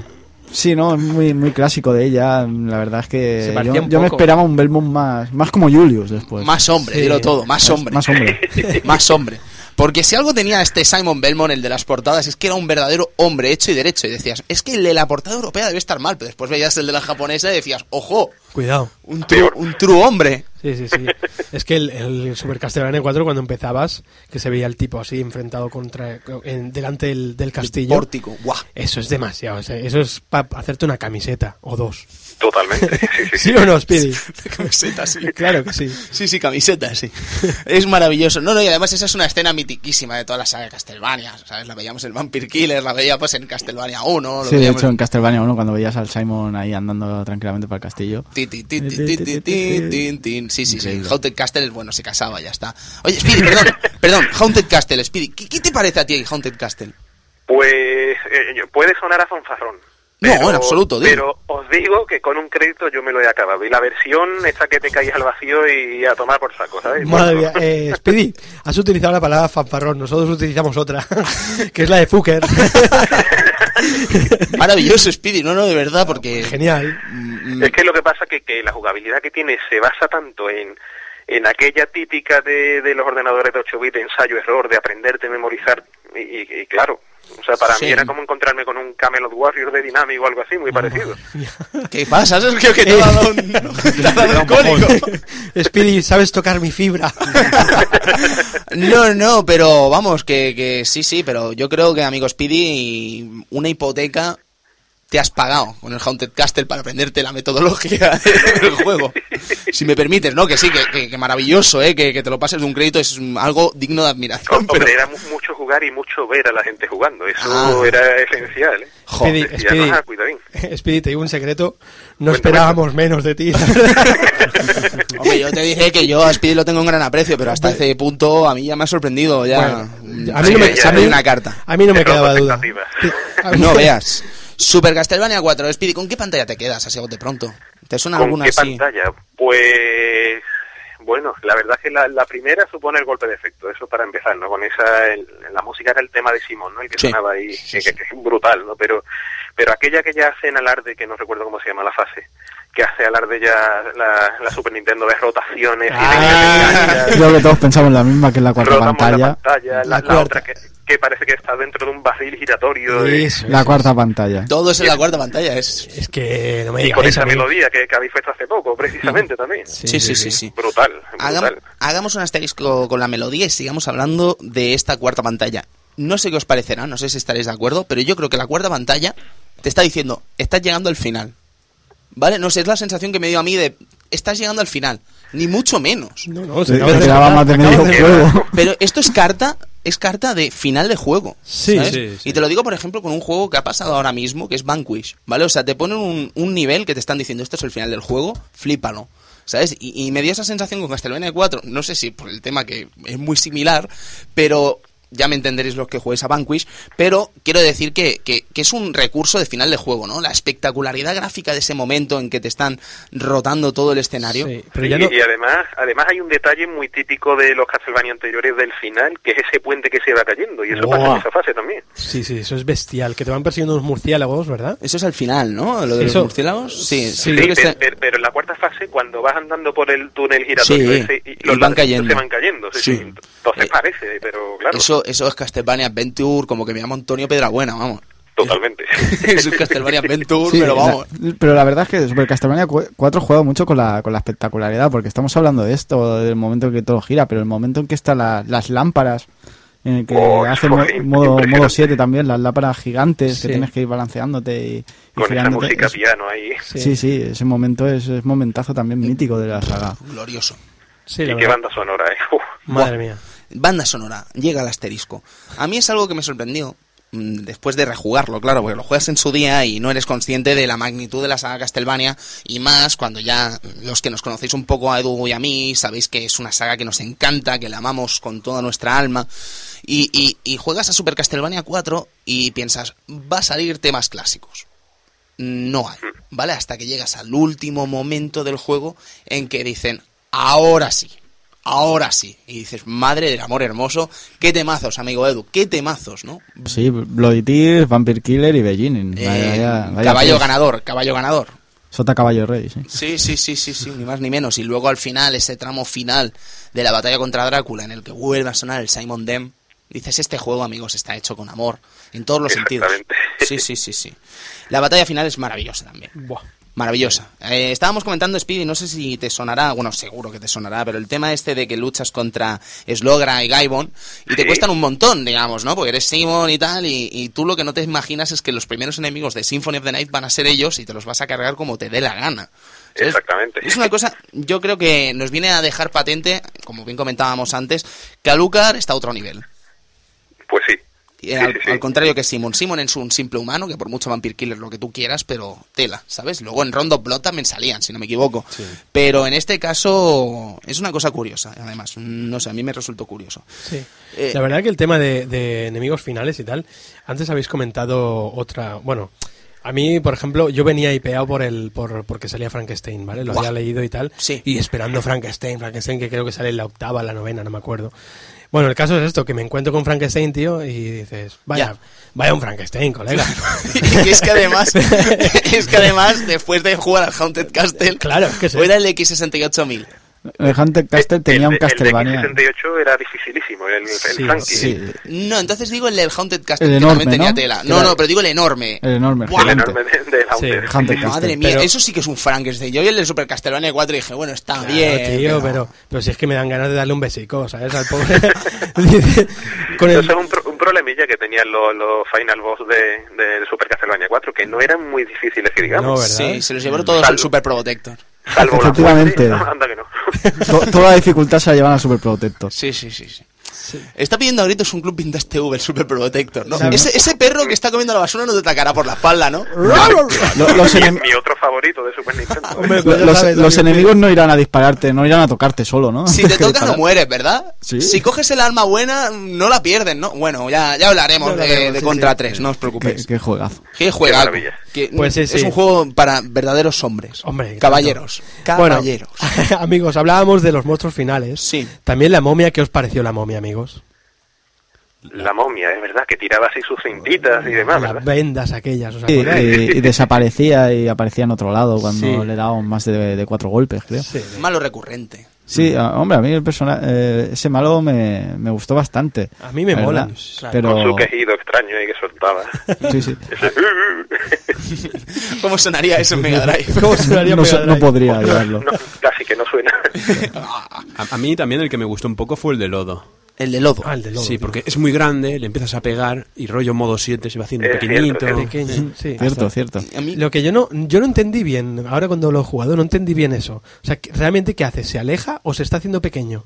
sí, no, es muy, muy clásico de ella. La verdad es que yo, yo me esperaba un Belmont más, más como Julius después. Más hombre, Sí. dilo todo, más Más- hombre. más hombre. [laughs] más hombre. Porque si algo tenía este Simon Belmont, el de las portadas, es que era un verdadero hombre hecho y derecho. Y decías, es que el de la portada europea debe estar mal. Pero después veías el de la japonesa y decías, ojo, Cuidado. un true, un true hombre. Sí, sí, sí. [laughs] es que el, el Super Castlevania 4, cuando empezabas, que se veía el tipo así enfrentado contra en- delante del, del castillo. Pórtico, guau. Eso es demasiado. o sea, eso es para hacerte una camiseta o dos. Totalmente. [laughs] Sí, sí, sí. ¿Sí o no, Speedy? Camiseta, sí. [laughs] Claro que sí. Sí, sí, camiseta, sí. Es maravilloso. No, no, y además esa es una escena mitiquísima de toda la saga de Castlevania. ¿Sabes? La veíamos en Vampire Killer, la veíamos en Castlevania 1. lo Sí, de hecho en Castlevania 1 cuando veías al Simon ahí andando tranquilamente para el castillo. Sí, sí, sí. Haunted Castle, bueno, se casaba, ya está. Oye, Speedy, perdón, [laughs] perdón, Haunted Castle, Speedy, ¿qué, qué te parece a ti Haunted Castle? Pues eh, puede sonar a fanfarrón. No, en absoluto, digo. Pero os digo que con un crédito yo me lo he acabado. Y la versión esta que te caes al vacío y a tomar por saco, ¿sabes? Madre Bueno, mía. Eh, [laughs] Speedy, has utilizado la palabra fanfarrón. Nosotros utilizamos otra, [laughs] que es la de Fucker. [laughs] Maravilloso, Speedy, no, no, de verdad, porque... Genial. mm, Es que lo que pasa que, que la jugabilidad que tiene se basa tanto en, en aquella típica de, de los ordenadores de 8 bits, de ensayo-error, de aprenderte, memorizar, y- y y claro, o sea, para Sí. mí era como encontrarme con un Camelot Warrior de Dynamic o algo así, muy parecido. [laughs] ¿Qué pasa, Sergio? Que te ha dado un, [laughs] [laughs] te ha dado un cólico. Speedy, sabes tocar mi fibra. No, no, pero vamos, que, que sí, sí, pero yo creo que, amigo Speedy, una hipoteca te has pagado con el Haunted Castle para aprenderte la metodología [laughs] del juego. Si me permites, ¿no? Que sí, que, que- que maravilloso, ¿eh? Que, que te lo pases de un crédito es algo digno de admiración. Hombre, Pero, era mu- mucho jugar y mucho ver a la gente jugando, eso Ah. era esencial. ¿eh? Joder, Speedy, Speedy, "Ah, cuidadín". [laughs] Speedy, te digo un secreto. No esperábamos menos de ti. [laughs] hombre, yo te dije que yo a Speedy lo tengo en gran aprecio, pero hasta ese punto a mí ya me ha sorprendido. Ya, Bueno, a mí no me- a mí- una carta. A mí no me quedaba duda. No veas. Super Castlevania 4, Speedy, ¿con qué pantalla te quedas así bote pronto? ¿Te suena ¿Con alguna qué así? pantalla? Pues bueno, la verdad es que la, la primera supone el golpe de efecto, eso para empezar, ¿no? Con esa, el- la música era el tema de Simón, ¿no? El que Sí. sonaba ahí, que, que- que es brutal, ¿no? Pero, pero aquella que ya hace en alarde, que no recuerdo cómo se llama la fase, que hace alarde ya la, la Super Nintendo de rotaciones y de Ah. de- Creo que todos pensamos la misma que en la cuarta pantalla. la pantalla, la, La la cuarta. otra que, que parece que está dentro de un barril giratorio y, Eso, La eso. cuarta pantalla. Todo es en la cuarta pantalla, es... Es que no me y con esa melodía que, que habéis puesto hace poco, [laughs] precisamente también. Sí, sí, sí, sí. Brutal, Hagam- brutal. hagamos un asterisco con la melodía y sigamos hablando de esta cuarta pantalla. No sé qué os parecerá, no sé si estaréis de acuerdo, pero yo creo que la cuarta pantalla te está diciendo, estás llegando al final. ¿Vale? No sé, es la sensación que me dio a mí de, estás llegando al final. Ni mucho menos. No, no, Se de quedaba rematar, más de medio de- juego. Pero esto es carta, es carta de final de juego. Sí. ¿sabes? Sí, sí. Y te lo digo, por ejemplo, con un juego que ha pasado ahora mismo, que es Vanquish, ¿vale? O sea, te ponen un, un nivel que te están diciendo, esto es el final del juego, flípalo. ¿Sabes? Y, y me dio esa sensación con Castlevania 4, no sé si por el tema que es muy similar, pero ya me entenderéis los que juguéis a Vanquish, pero quiero decir que, que- que es un recurso de final de juego, ¿no? La espectacularidad gráfica de ese momento en que te están rotando todo el escenario. Sí, pero Y, ya no... y además, además hay un detalle muy típico de los Castlevania anteriores del final, que es ese puente que se va cayendo, y eso pasa en esa fase también. Sí, sí, eso es bestial. Que te van persiguiendo unos murciélagos, ¿verdad? Eso es al final, ¿no? Lo de Eso- los murciélagos. Sí, Sí, Sí, creo que pero, está- pero- pero en la cuarta fase, cuando vas andando por el túnel giratorio Sí, ese, y y los van ladrillos cayendo. se van cayendo. sí, Sí. sí. Entonces Eh, parece, pero claro, Eso, eso es Castlevania Adventure, como que me llamo Antonio Pedrabuena, vamos. totalmente. [laughs] Eso es Castlevania Adventure, Sí, pero la- vamos. pero la verdad es que Super Castlevania cu- 4 juega mucho con la, con la espectacularidad, porque estamos hablando de esto, del momento en que todo gira, pero el momento en que están la- las lámparas, en el que Oh, hace modo, modo 7 también, las lámparas gigantes Sí. que tienes que ir balanceándote y, y Con esa música Es- piano ahí. Sí, sí, ese momento es, es momentazo también mítico de la saga. Glorioso. Sí, y la qué verdad. banda sonora, ¿eh? Uf. Madre mía. Banda sonora, llega al asterisco. A mí es algo que me sorprendió. mm, Después de rejugarlo, claro, porque lo juegas en su día y no eres consciente de la magnitud de la saga Castlevania y más cuando ya los que nos conocéis un poco a Edu y a mí sabéis que es una saga que nos encanta, que la amamos con toda nuestra alma y, y- y juegas a Super Castlevania 4 y piensas, va a salir temas clásicos. No hay, ¿vale? Hasta que llegas al último momento del juego en que dicen, ahora sí, ahora sí. Y dices, madre del amor hermoso, qué temazos, amigo Edu, qué temazos, ¿no? Sí, Bloody Tears, Vampire Killer y Beginning. Eh, Vaya- vaya caballo ganador, caballo ganador. Sota Caballo Rey, sí. Sí, sí, sí, sí, sí, ni más ni menos. Y luego al final, ese tramo final de la batalla contra Drácula, en el que vuelve a sonar el Simon Dem, dices, este juego, amigos, está hecho con amor, en todos los sentidos. Sí, sí, sí, sí. La batalla final es maravillosa también. Buah. Maravillosa. Eh, estábamos comentando, Speedy, no sé si te sonará, bueno, seguro que te sonará, pero el tema este de que luchas contra Slogra y Gaibon y te cuestan un montón, digamos, ¿no? Porque eres Simon y tal, y, y tú lo que no te imaginas es que los primeros enemigos de Symphony of the Night van a ser ellos y te los vas a cargar como te dé la gana. ¿Sabes? Exactamente. Es una cosa, yo creo que nos viene a dejar patente, como bien comentábamos antes, que Alucard está a otro nivel. Pues sí. Al, sí, sí. al contrario que Simon. Simon es un simple humano, que por mucho Vampire Killer lo que tú quieras, pero tela, ¿sabes? Luego en Rondo Blood también salían, si no me equivoco. Pero en este caso es una cosa curiosa, además. No sé, a mí me resultó curioso. Sí. Eh, la verdad que el tema de, de enemigos finales y tal, antes habéis comentado otra, bueno, a mí, por ejemplo, yo venía hipeado por el, por, porque salía Frankenstein, ¿vale? Lo había leído y tal. Sí. Y esperando Frankenstein, Frankenstein, que creo que sale en la octava, en la novena, no me acuerdo. Bueno, el caso es esto, que me encuentro con Frankenstein, tío, y dices, vaya, Ya. vaya un Frankenstein, colega. [laughs] y es que además, [laughs] es que además, después de jugar al Haunted Castle, Claro, es que o era el X68000. El Hunter Castle tenía un el, de- Castlevania. El de X68 era dificilísimo, el, el Sí, Funky. Sí, No, entonces digo el del Haunted Castle, El que enorme, también tenía ¿no? tela. Que No, no, pero digo el enorme. el enorme, Buah, El enorme de, de Haunter. Sí, Hunter. Castle. Madre mía, Pero- eso sí que es un Frankenstein. Yo vi el de Super Castlevania 4 y dije, bueno, está Claro, bien. tío, pero, pero si es que me dan ganas de darle un besico, ¿sabes? Al pobre. [laughs] [laughs] Con el, Eso es un, pro- un problemilla que tenían los, los Final Boss de, de Super Castlevania 4, que no eran muy difíciles, que digamos. No, ¿verdad? Sí, se los llevaron todos al Super Protector. Salvo la Efectivamente. muerte, [laughs] anda que no. To- toda la dificultad se la llevan a Super Protector. Sí, sí, sí. sí. Está pidiendo a gritos un club Vintage TV, el Super Protector. Ese, ese perro que está comiendo la basura no te atacará por la espalda, ¿no? [laughs] Los mi, enem- mi otro favorito de Super Nintendo. [laughs] Hombre, pues los, sabes, los David, enemigos no irán a dispararte, no irán a tocarte solo, ¿no? Si [laughs] te Que toca no mueres, ¿verdad? Sí. Si coges el alma buena, no la pierdes, ¿no? Bueno, ya, ya hablaremos Ya de, hablaremos, de sí, Contra sí. 3, no os Qué, preocupéis. qué juegazo. Qué juega. maravilla. Pues sí, es sí. un juego para verdaderos hombres. Hombre, caballeros. Caballeros. Bueno, amigos, hablábamos de los monstruos finales. Sí. También la momia, ¿qué os pareció la momia, amigos? La momia, es verdad, que tiraba así sus cintitas y demás, Las ¿verdad? vendas aquellas, ¿os Y, acordáis? y- y desaparecía y aparecía en otro lado cuando Sí. le daban más de, de cuatro golpes, creo. Sí, Malo recurrente. Sí, a- hombre, a mí el personaje, ese malo me, me gustó bastante. A mí me la mola. verdad. claro. Pero Con su quejido extraño ahí que soltaba. [laughs] sí, sí. ¿Cómo sonaría eso en Mega Drive? ¿Cómo sonaría No, Mega no Drive? podría llevarlo. No, casi que no suena. [laughs] A, a mí también el que me gustó un poco fue el de lodo. El de lodo. Ah, el de lodo, sí, tío. porque es muy grande, le empiezas a pegar y rollo modo 7 se va haciendo Es pequeñito. cierto, Pequeño, sí. Cierto, cierto. A mí, Lo que yo no, yo no entendí bien, ahora cuando lo he jugado, no entendí bien eso. O sea, que- ¿realmente qué hace? ¿Se aleja o se está haciendo pequeño?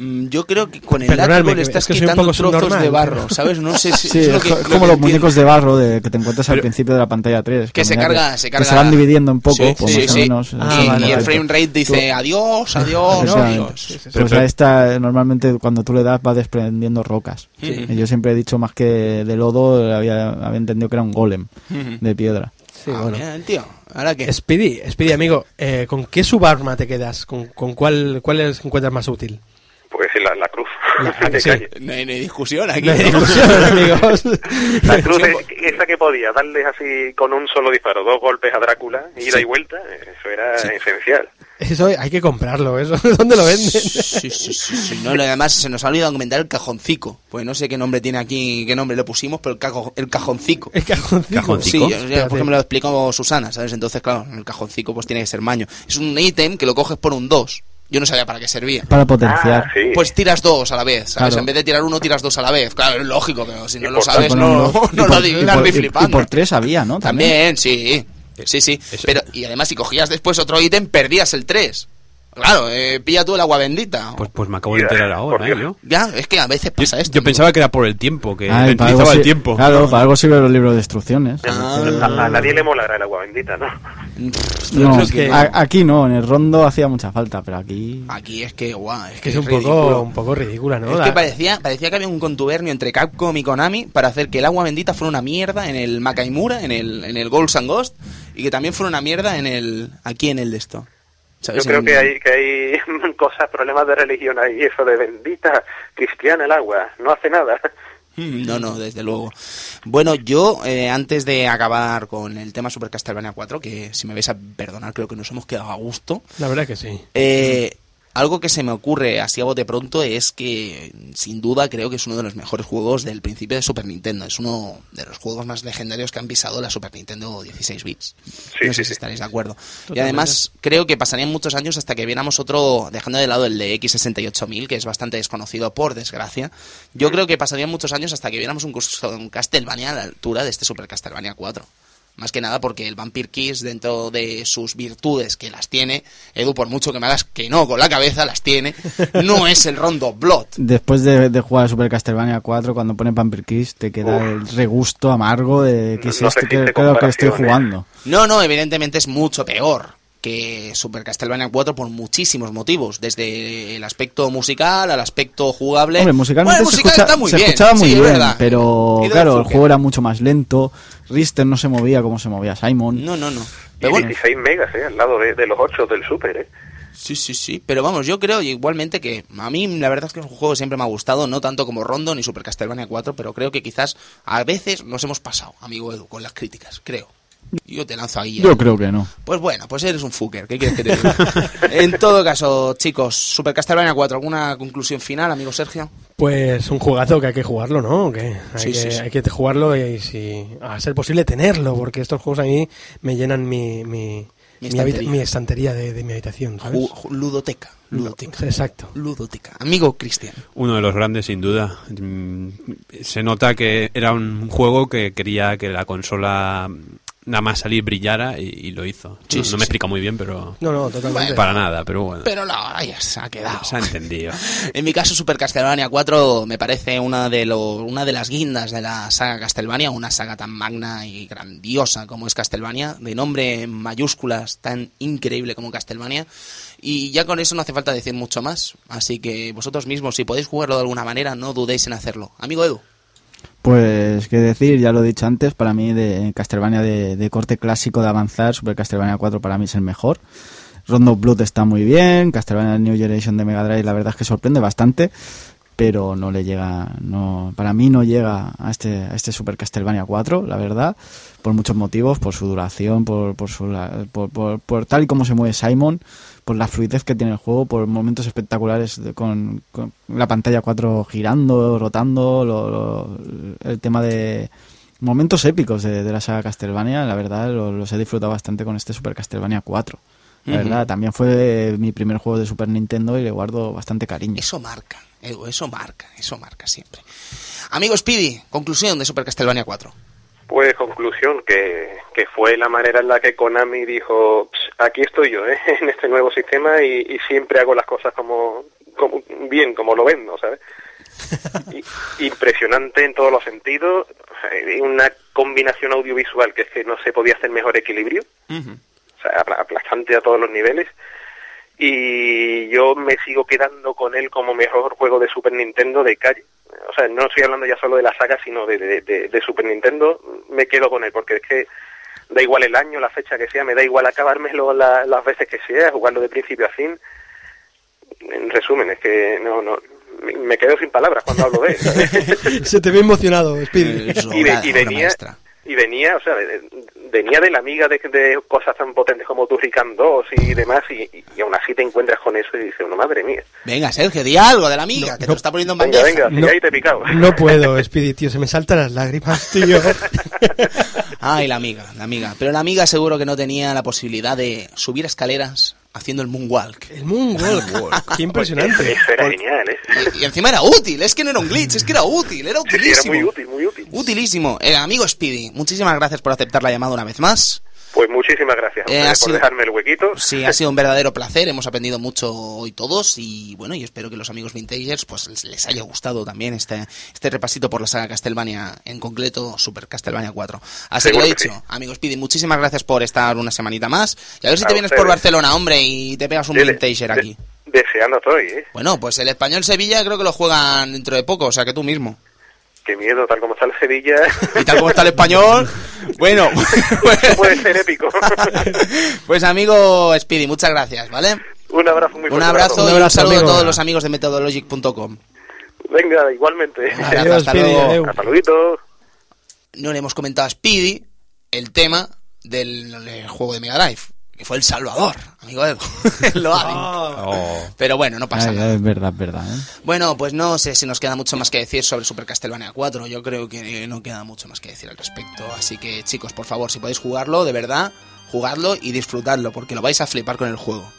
Mm, yo creo que con el látigo que- le estás es que quitando trozos subnormal, de barro, pero- ¿sabes? No sé [laughs] si Sí, es es, lo que- lo como que los entiendo. muñecos de barro de, que te encuentras al principio de la pantalla 3. Que se carga, se que carga. se van dividiendo un poco, Sí, pues sí, más o menos. Ah, y, el frame rate dice adiós, adiós, adiós. Sí, sí, sí. Pues a esta normalmente cuando tú le das va desprendiendo rocas. Sí. Y yo siempre he dicho más que de lodo, había, había entendido que era un golem de piedra. Sí, Ah, bueno. mira, tío. ¿Ahora qué? Speedy, Speedy, amigo, eh, ¿con qué subarma te quedas? ¿Con, con cuál, cuál es- encuentras más útil? Pues la, la cruz. La- [laughs] de sí. calle. No hay, no hay discusión aquí. No hay ¿no? discusión, [laughs] amigos. La cruz es esa que podía darles así con un solo disparo, dos golpes a Drácula, ida y vuelta, eso era esencial. Eso hay que comprarlo, eso. [laughs] ¿Dónde lo venden? Sí, sí, sí, sí. No, además se nos ha olvidado comentar el cajoncico. Pues no sé qué nombre tiene aquí, qué nombre le pusimos, pero el, cajo- el cajoncico. El cajoncito. Cajoncito. Sí, yo- yo, porque me lo explicó Susana, ¿sabes? Entonces, claro, el cajoncico pues tiene que ser maño. Es un ítem que lo coges por un 2. Yo no sabía para qué servía. Para potenciar. Ah, sí. Pues tiras dos a la vez, ¿sabes? Claro. En vez de tirar uno, tiras dos a la vez. Claro, es lógico, pero si no lo sabes, no, lo por- adivinas ni y- flipando. Y por tres había, ¿no? También, sí. Sí, sí. Eso- Pero, y además, si cogías después otro ítem, perdías el 3. Claro, eh, pilla tú el agua bendita. Pues, pues me acabo de enterar ahora, Por ¿eh? Yo, Ya, es que a veces yo, pasa esto. yo ¿no? pensaba que era por el tiempo, que Ay, para algo ralentizaba el tiempo. Claro, para algo sirven los libros de instrucciones. Ah. A, a nadie le molará el agua bendita, ¿no? No, es que- a- aquí no, en el rondo hacía mucha falta, pero aquí... Aquí es que, guau, es Que es un ridículo. poco, un poco ridícula, ¿no? Es La- que parecía, parecía que había un contubernio entre Capcom y Konami para hacer que el agua bendita fuera una mierda en el Makaimura, en el, en el Ghosts and Ghost, y que también fuera una mierda en el aquí en el de esto. Yo creo que hay, que hay [laughs] cosas, problemas de religión ahí, eso de bendita cristiana el agua, no hace nada. Mm, No, no, desde luego. Bueno, yo, eh, antes de acabar con el tema Super Castlevania 4, que si me vais a perdonar, creo que nos hemos quedado a gusto, La verdad que sí. Eh, algo que se me ocurre así a bote pronto es que, sin duda, creo que es uno de los mejores juegos del principio de Super Nintendo. Es uno de los juegos más legendarios que han pisado la Super Nintendo 16 bits. Sí, no sí, sé si sí. estaréis de acuerdo. Y además, creo que pasarían muchos años hasta que viéramos otro, dejando de lado el de X68000, que es bastante desconocido, por desgracia. Yo creo que pasarían muchos años hasta que viéramos un, un Castlevania a la altura de este Super Castlevania 4. Más que nada porque el Vampire Kiss, dentro de sus virtudes, que las tiene, Edu, por mucho que me hagas que no con la cabeza, las tiene, no es el Rondo Blood. [laughs] Después de, de jugar a Super Castlevania 4, cuando pone Vampire Kiss, te queda Uf. el regusto amargo de que No- es no esto se que, estoy ¿eh? jugando. No, no, evidentemente es mucho peor que Super Castlevania 4 por muchísimos motivos, desde el aspecto musical al aspecto jugable. Hombre, musicalmente Bueno, se, musical escucha- está muy se bien, escuchaba muy sí, bien, verdad. pero claro, el juego era mucho más lento. Richter no se movía como se movía Simon. No, no, no. Y Pero bueno, 16 megas, ¿eh? Al lado de, de los 8 del Super, ¿eh? Sí, sí, sí. Pero vamos, yo creo igualmente que a mí la verdad es que es un juego que siempre me ha gustado, no tanto como Rondo ni Super Castlevania 4, pero creo que quizás a veces nos hemos pasado, amigo Edu, con las críticas, creo. Yo te lanzo ahí. ¿eh? Yo creo que no. Pues bueno, pues eres un fucker, ¿qué quieres que te diga? [laughs] en todo caso, chicos, Super Castlevania 4, ¿alguna conclusión final, amigo Sergio? Pues un jugazo que hay que jugarlo, ¿no? Que hay, Sí, que, sí, sí. hay que jugarlo y, si, a ser posible tenerlo, porque estos juegos a mí me llenan mi, mi, Mi estantería. mi estantería de, de mi habitación, ludoteca, ludoteca. Exacto. Ludoteca. Amigo Cristian. Uno de los grandes, sin duda. Mm, Se nota que era un juego que quería que la consola nada más salir brillara y, y lo hizo. Sí, no sí, no sí. me explica muy bien, pero No, no, totalmente. para nada, pero bueno. Pero la hora ya se ha quedado. Se ha entendido. [laughs] En mi caso, Super Castlevania 4 me parece una de, lo- una de las guindas de la saga Castlevania, una saga tan magna y grandiosa como es Castlevania, de nombre en mayúsculas tan increíble como Castlevania. Y ya con eso no hace falta decir mucho más. Así que vosotros mismos, si podéis jugarlo de alguna manera, no dudéis en hacerlo. Amigo Edu. Pues qué decir, ya lo he dicho antes, para mí de Castlevania de, corte clásico de avanzar, Super Castlevania 4 para mí es el mejor. Rondo Blood está muy bien, Castlevania New Generation de Mega Drive la verdad es que sorprende bastante. pero no le llega, no, para mí no llega a este, a este Super Castlevania 4, la verdad, por muchos motivos, por su duración, por, por, su, por- por tal y como se mueve Simon, por la fluidez que tiene el juego, por momentos espectaculares de- con, con la pantalla 4 girando, rotando, lo- lo- el tema de momentos épicos de, de la saga Castlevania, la verdad lo- los he disfrutado bastante con este Super Castlevania 4. La verdad, también fue mi primer juego de Super Nintendo y le guardo bastante cariño. Eso marca, Edu, eso marca, eso marca siempre. Amigo Speedy, conclusión de Super Castlevania 4. Pues conclusión, que, que fue la manera en la que Konami dijo, "Ps, aquí estoy yo, ¿eh? [laughs] en este nuevo sistema y, y siempre hago las cosas como, como bien, como lo vendo, ¿sabes? [laughs] Impresionante en todos los sentidos, eh, una combinación audiovisual que es que no se podía hacer mejor equilibrio, o sea, apla- aplastante a todos los niveles. Y yo me sigo quedando con él como mejor juego de Super Nintendo de calle. O sea, no estoy hablando ya solo de la saga, sino de, de, de- de Super Nintendo. Me quedo con él, porque es que da igual el año, la fecha que sea, me da igual acabármelo la- las veces que sea, jugarlo de principio a fin. En resumen, es que no, no, me- quedo sin palabras cuando hablo de él. [laughs] Se te ve emocionado, Speedy. Es y, y venía. Y venía o sea de- de- venía de la amiga de, de cosas tan potentes como Turrican 2 y demás y, y- aún así te encuentras con eso y dices una madre mía Venga, Sergio, di algo de la amiga, No, que te no. lo está poniendo en venga bandeja. venga si No. ahí te he picado [laughs] No puedo, Speedy, tío, se me saltan las lágrimas, tío. [laughs] Ay, la amiga, la amiga. Pero la amiga seguro que no tenía la posibilidad de subir escaleras haciendo el moonwalk. El Moonwalk, qué impresionante. eso era genial ¿eh? Y, y encima era útil, es que no era un glitch, es que era útil, era Sí, sí, era utilísimo. muy útil muy útil Utilísimo. Eh, amigo Speedy, muchísimas gracias por aceptar la llamada una vez más. Pues muchísimas gracias Eh, por sido- dejarme el huequito Sí, ha sido un verdadero placer, hemos aprendido mucho hoy todos y bueno, yo espero que los amigos vintagers pues les, les haya gustado también este, este repasito por la saga Castlevania, en concreto Super Castlevania 4. Así que lo dicho, amigos Speedy, muchísimas gracias por estar una semanita más y a ver si A te vienes ustedes. por Barcelona, hombre, y te pegas un vintager de- aquí. deseando estoy ¿eh? Bueno, pues el español Sevilla creo que lo juegan dentro de poco, o sea que tú mismo. Qué miedo tal como está el Sevilla. Y tal como está el español, bueno, [laughs] Esto [laughs] puede ser épico. [laughs] Pues amigo Speedy, muchas gracias, ¿vale? un abrazo muy Un fuerte abrazo para y Un un abrazo, saludo a todos los amigos de methodologic.com. venga igualmente. Abrazo, Adiós, hasta Speedy, luego. adeu. hasta luego. No le hemos comentado a Speedy el tema del juego de Mega Drive, que fue El Salvador, amigo Edu. [laughs] Lo hacen. Oh. Pero bueno, no pasa Ay, nada. es verdad, es verdad. ¿eh? Bueno, pues no sé si nos queda mucho más que decir sobre Super Castlevania 4. Yo creo que no queda mucho más que decir al respecto. Así que, chicos, por favor, si podéis jugarlo, de verdad, jugadlo y disfrutadlo, porque lo vais a flipar con el juego.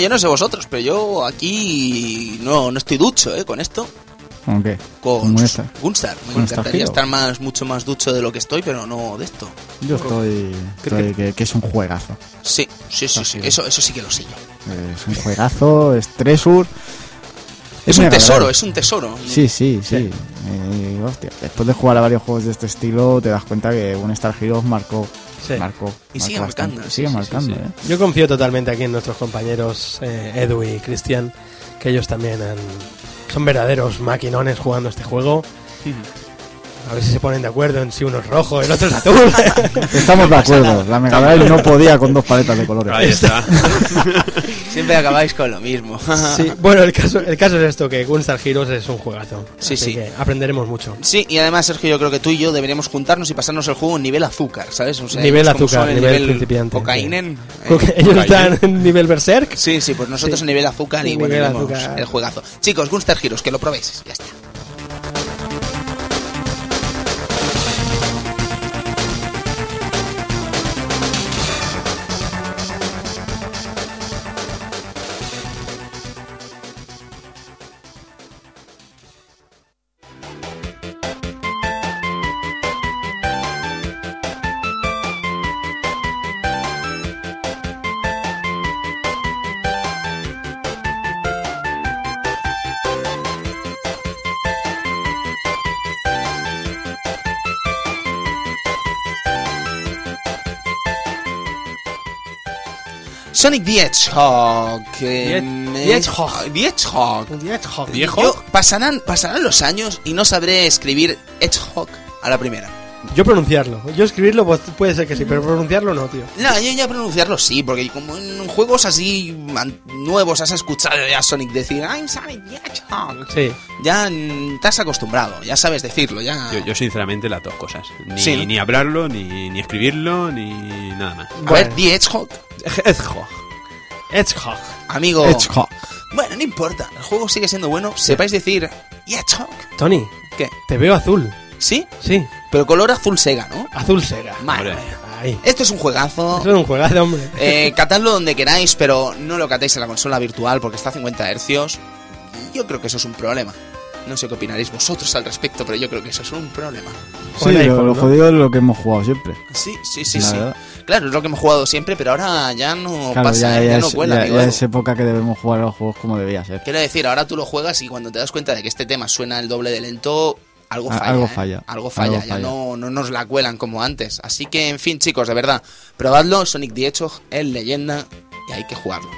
Yo no sé vosotros, pero yo aquí no, no estoy ducho, ¿eh? Con esto. ¿Con qué? Con. Gunstar. Me encantaría Hero. estar más, mucho más ducho de lo que estoy, pero no de esto. Yo estoy, estoy que, que es un juegazo. Sí, sí, sí, sí. Eso, eso sí que lo sé yo. Es un juegazo, es Tresur. Es un tesoro, es un tesoro. Sí, sí, sí. Eh, hostia, después de jugar a varios juegos de este estilo, te das cuenta que un Star Heroes marcó. Sí. Marcó. Y sigue marcando, Sigue sí, marcando, sí. ¿eh? Yo confío totalmente aquí en nuestros compañeros eh, Edu y Cristian, que ellos también han- son verdaderos maquinones jugando este juego. [laughs] A ver si se ponen de acuerdo en si uno es rojo, el otro es azul. [laughs] Estamos de acuerdo. La Mega Drive no podía con dos paletas de colores. Ahí está. [laughs] Siempre acabáis con lo mismo. [laughs] Sí, bueno, el caso, el caso es esto, que Gunstar Heroes es un juegazo. Sí, Así sí. que aprenderemos mucho. Sí, y además, Sergio, yo creo que tú y yo deberíamos juntarnos y pasarnos el juego en nivel azúcar, ¿sabes? O sea, Nivel azúcar, son nivel principiante, Cocainen. Eh, Ellos están en nivel Berserk. Sí, sí, pues nosotros Sí. en nivel azúcar y bueno, azúcar. el juegazo. Chicos, Gunstar Heroes, que lo probéis, ya está. Sonic the Hedgehog. eh, Die- the Hedgehog. The Hedgehog. Yo- pasarán, pasarán los años y no sabré escribir Hedgehog a la primera. Yo pronunciarlo. Yo escribirlo pues, puede ser que sí, pero pronunciarlo no, tío. No, yo ya pronunciarlo sí, porque como en juegos así nuevos has escuchado ya a Sonic decir I'm Sonic the Hedgehog. Sí. Ya te has acostumbrado, ya sabes decirlo, ya. Yo, yo, sinceramente las dos cosas. Ni, Sí, ¿no? ni hablarlo, ni, ni escribirlo, ni nada más. A Bueno. ver, The Hedgehog, Hedgehog. Hedgehog. amigo. Hedgehog. Bueno, no importa, el juego sigue siendo bueno. Sepáis decir Hedgehog. Tony, ¿Qué? te veo azul. ¿Sí? Sí, Pero color azul sega, ¿no? azul Sega. Madre. Ahí. Esto es un juegazo. Eso es un juegazo, hombre. Eh, [laughs] catadlo donde queráis, pero no lo catéis en la consola virtual porque está a 50 hercios. Yo creo que eso es un problema. No sé qué opinaréis vosotros al respecto, pero yo creo que eso es un problema. Sí, lo, iPhone, lo ¿no? jodido es lo que hemos jugado siempre. Sí, sí, sí, La sí. verdad. Claro, es lo que hemos jugado siempre, pero ahora ya no Claro, pasa, ya, ya, ya no cuela, ya- amigo ya Edu. es época que debemos jugar a los juegos como debía ser. Quiero decir, ahora tú lo juegas y cuando te das cuenta de que este tema suena el doble de lento, algo A- falla. algo ¿eh? falla, Algo falla, algo ya falla. No, no nos la cuelan como antes. Así que, en fin, chicos, de verdad, probadlo. Sonic the Hedgehog es leyenda y hay que jugarlo.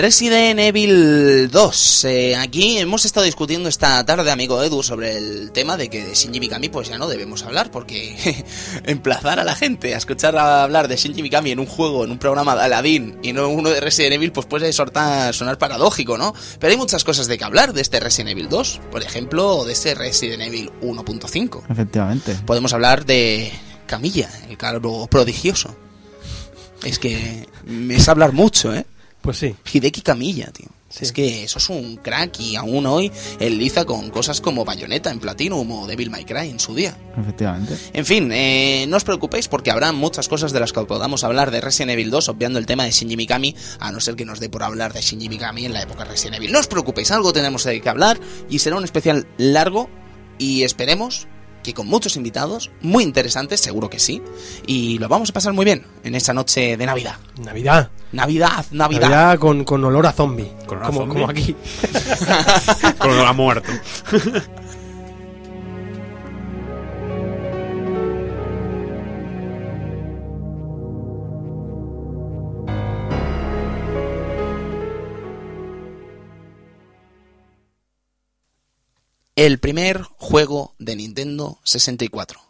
Resident Evil 2. Eh, aquí hemos estado discutiendo esta tarde, amigo Edu, sobre el tema de que de Shinji Mikami pues ya no debemos hablar, porque [laughs] emplazar a la gente a escuchar a hablar de Shinji Mikami en un juego, en un programa de Aladdin y no uno de Resident Evil, pues puede sortar- sonar paradójico, ¿no? Pero hay muchas cosas de que hablar de este Resident Evil 2, por ejemplo, o de este Resident Evil 1.5. Efectivamente. Podemos hablar de Camilla, el calvo prodigioso. Es que me es hablar mucho, ¿eh? Pues sí. Hideki Camilla, tío. Sí. Es que eso es un crack y aún hoy él liza con cosas como Bayonetta en Platinum o Devil May Cry en su día. Efectivamente. En fin, eh, no os preocupéis porque habrá muchas cosas de las que podamos hablar de Resident Evil 2, obviando el tema de Shinji Mikami, a no ser que nos dé por hablar de Shinji Mikami en la época de Resident Evil. No os preocupéis, algo tenemos de que hablar y será un especial largo y esperemos que con muchos invitados, muy interesantes, seguro que sí, y lo vamos a pasar muy bien en esta noche de Navidad. Navidad. Navidad, Navidad. Navidad con, con olor a zombie. Con olor a como, zombie. como aquí. [laughs] [laughs] Con lo ha muerto. [laughs] El primer juego de Nintendo 64.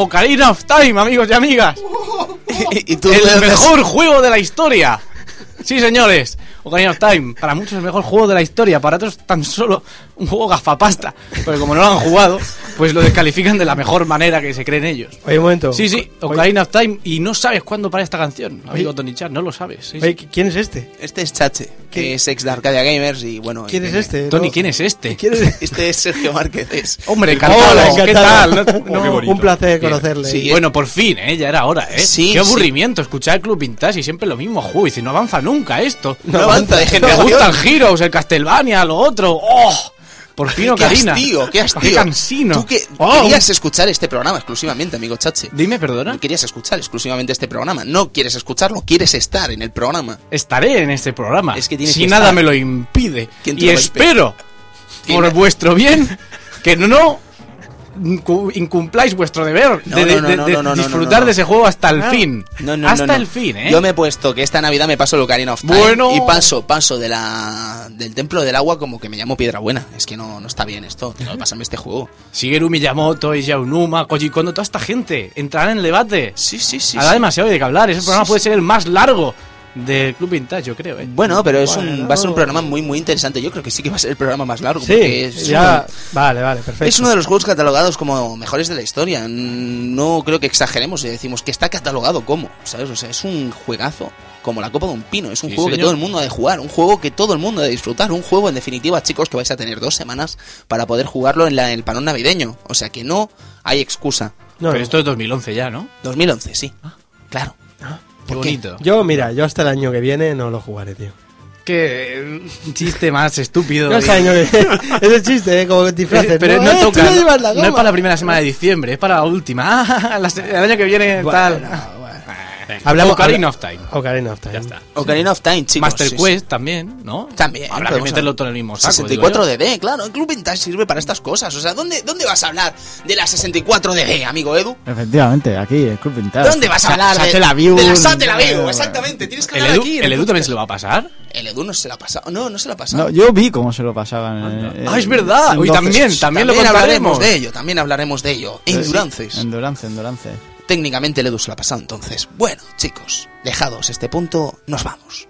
Ocarina of Time, amigos y amigas. [laughs] ¿Y tú de el mejor juego de la historia. Sí, señores. Ocarina of Time. Para muchos el mejor juego de la historia. Para otros tan solo un juego gafapasta. Porque como no lo han jugado, pues lo descalifican de la mejor manera que se creen ellos. Oye, un momento. Sí, sí, Ocarina of Time. Y no sabes cuándo para esta canción, amigo Tony Chan. No lo sabes. sí, sí. oye, ¿quién es este? Este es Chache, que es ex de Arcadia Gamers y bueno... ¿Quién y es este? Tony, No. ¿quién es este? [laughs] ¿Quién es? Este es Sergio Márquez. es- [laughs] Hombre, Hola, encantado. ¿Qué encantado. tal? No- [laughs] un placer conocerle. Sí, Bueno, por fin, ¿eh? Ya era hora, ¿eh? Sí, Qué sí. aburrimiento escuchar el Club Vintage y siempre lo mismo. Uy, si no avanza nunca esto. No avanza de Me generación. gustan Heroes, el Castlevania, lo otro. ¡Oh! Por fin, ¡Qué Ocarina. hastío, qué hastío! Qué cansino. Tú que Oh, querías escuchar este programa exclusivamente, amigo Chache. Dime, perdona. Querías escuchar exclusivamente este programa. No quieres escucharlo, quieres estar en el programa. Estaré en este programa. Es que tienes si que nada estar. me lo impide. ¿Quién te Y lo espero, por vuestro bien, que no incumpláis vuestro deber No, de, de- no, no, de- no, de no, no, no, disfrutar no. de ese juego hasta el fin. No, no, hasta no, no. el fin, ¿eh? Yo me he puesto que esta Navidad me paso el Ocarina of Time Bueno. y paso, paso de la del Templo del Agua como que me llamo Piedra Buena. Es que no, no está bien esto. [laughs] Que pasarme este juego. Shigeru Miyamoto, Isao Numa, Koji Kondo, toda esta gente entrarán en el debate. Sí, sí, sí. Habrá sí. demasiado de qué hablar. Ese programa Sí, puede ser el más largo del Club Vintage, yo creo, ¿eh? Bueno, pero es un, Bueno. va a ser un programa muy, muy interesante. Yo creo que sí que va a ser el programa más largo. Sí, porque es ya. Vale, vale, perfecto. Es uno de los juegos catalogados como mejores de la historia. No creo que exageremos y decimos que está catalogado como, ¿sabes? O sea, es un juegazo como la copa de un pino. Es un Sí, juego que señor. todo el mundo ha de jugar, un juego que todo el mundo ha de disfrutar, un juego en definitiva, chicos, que vais a tener dos semanas para poder jugarlo en, la- en el panón navideño. O sea que no hay excusa. No, Pero esto es 2011 ya, ¿no? 2011, sí. Claro. Qué ¿Por qué? bonito. Yo, mira, yo hasta el año que viene no lo jugaré, tío. Qué eh, chiste más estúpido. [laughs] Es el chiste, ¿eh? Como que disfraces. Pero no, Eh, tú toca. No, no es para la primera semana de diciembre, es para la última. [laughs] Ah, la el año que viene Bueno, tal. Venga. Hablamos- Ocarina habla- of Time. Ocarina of Time. Ya está. Ocarina of Time, chicos. Master sí, sí. Quest también, ¿no? También. Habrá que meterlo todo en el mismo saco. 64 digo yo. DD, claro, el Club Vintage sirve para estas cosas. O sea, ¿dónde, ¿dónde vas a hablar de la 64 DD, amigo Edu? Efectivamente, aquí, el Club Vintage. ¿Dónde vas a Sa- hablar de, Satellaview. de la Satellaview? Exactamente, tienes que ¿El hablar Edu, aquí. el Edu también se lo va a pasar? El Edu no se la ha pasado. No, no se la ha pasado. No, yo vi cómo se lo pasaban. eh, Ah, es eh, verdad. Hoy 12. también, también lo hablaremos de ello, también hablaremos de ello. Sí, Endurances. Endurance, endurance. Técnicamente el Edu la ha pasado entonces. Bueno, chicos, dejados este punto, nos vamos.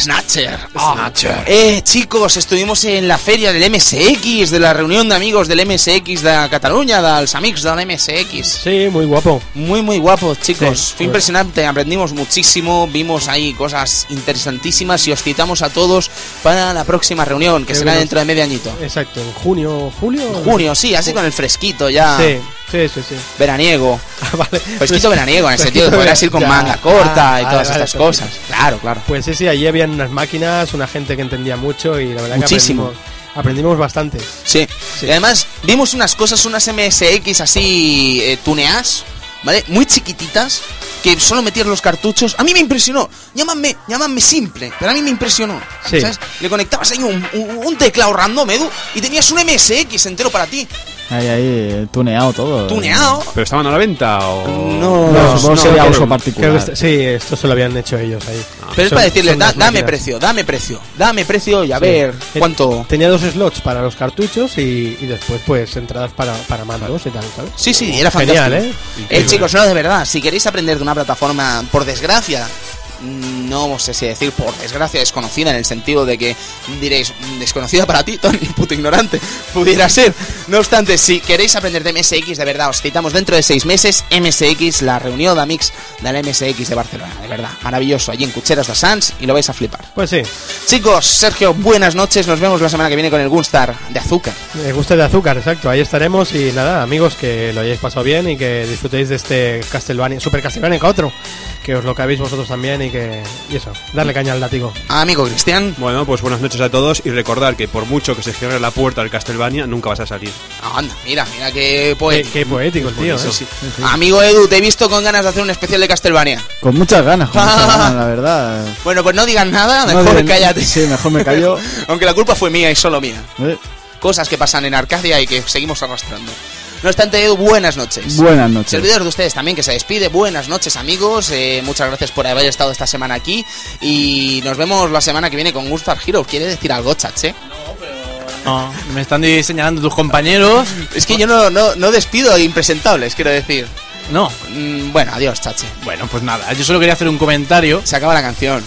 Snatcher. Ah, eh, Snatcher. Eh, chicos, estuvimos en la feria del MSX, de la reunión de amigos del MSX de Cataluña, dels amics del MSX. Sí, muy guapo. Muy, muy guapos, chicos. Sí, Fue pues. impresionante, aprendimos muchísimo, vimos ahí cosas interesantísimas y os citamos a todos para la próxima reunión, que Qué será bueno. dentro de medio añito. Exacto, en junio, julio. Junio, sí, así con el fresquito ya. Sí, sí, sí, sí. Veraniego. [laughs] Ah, vale. Fresquito veraniego, en el sentido de podrás ir con manga corta Ah, y todas vale, estas cosas. Claro, claro. Pues sí, sí, allí habían unas máquinas, una gente que entendía mucho y la verdad Muchísimo. que aprendimos, aprendimos bastante. Sí. Sí. Y además vimos unas cosas, unas MSX así eh, tuneadas, ¿vale? Muy chiquititas, que solo metías los cartuchos. A mí me impresionó. Llámame, llámame simple, pero a mí me impresionó. Sí. ¿Sabes? Le conectabas ahí un, un- un teclado random, Edu, y tenías un MSX entero para ti. Ahí, ahí, tuneado todo. Tuneado. ¿Pero estaban a la venta o...? No, No, supongo que sería uso creo particular. que sí, esto se lo habían hecho ellos ahí. Pero es para decirle, son da- dame máquinas. precio, dame precio, dame precio y a Sí. ver Eh, cuánto. Tenía dos slots para los cartuchos y, y después pues entradas para, para mandos y tal, ¿sabes? Sí, sí, era fantástico. Genial, ¿eh? Eh, chicos, no, de verdad, si queréis aprender de una plataforma, por desgracia, no sé si decir por desgracia desconocida en el sentido de que diréis, "Mm, desconocida para ti, [laughs] Tony, puto ignorante, pudiera ser. No obstante, si queréis aprender de MSX, de verdad, os citamos dentro de seis meses MSX, la reunión de Amix de la MSX de Barcelona, de verdad, maravilloso, allí en Cucheras de Sans y lo vais a flipar. Pues sí, Chicos, Sergio, buenas noches, nos vemos la semana que viene con el Gunstar de azúcar. me gusta de azúcar, exacto. Ahí estaremos y nada, amigos, que lo hayáis pasado bien y que disfrutéis de este Castlevania, Super Castlevania K4, que os lo cabéis vosotros también y que y eso, darle caña al látigo. Amigo Cristian, Bueno, pues buenas noches a todos y recordar que por mucho que se cierre la puerta del Castlevania, nunca vas a salir. anda, mira, mira qué Qué, poético. qué poético tío, ¿eh? Sí, sí. Amigo Edu, te he visto con ganas de hacer un especial de Castlevania. Con muchas ganas, con muchas [laughs] ganas, la verdad. Bueno, pues no digas nada, No mejor diré- cállate. Sí, mejor me callo. [laughs] Aunque la culpa fue mía y solo mía. Eh, Cosas que pasan en Arcadia y que seguimos arrastrando. No obstante, Edu, buenas noches. Buenas noches. Servidor de ustedes también que se despide. Buenas noches, amigos. Eh, muchas gracias por haber estado esta semana aquí. Y nos vemos la semana que viene con Gunstar Hero. ¿Quiere decir algo, chache? No, me están señalando tus compañeros. Es que yo no, no, no despido a impresentables, quiero decir. No. Mm, bueno, adiós, chache. Bueno, pues nada, yo solo quería hacer un comentario. Se acaba la canción.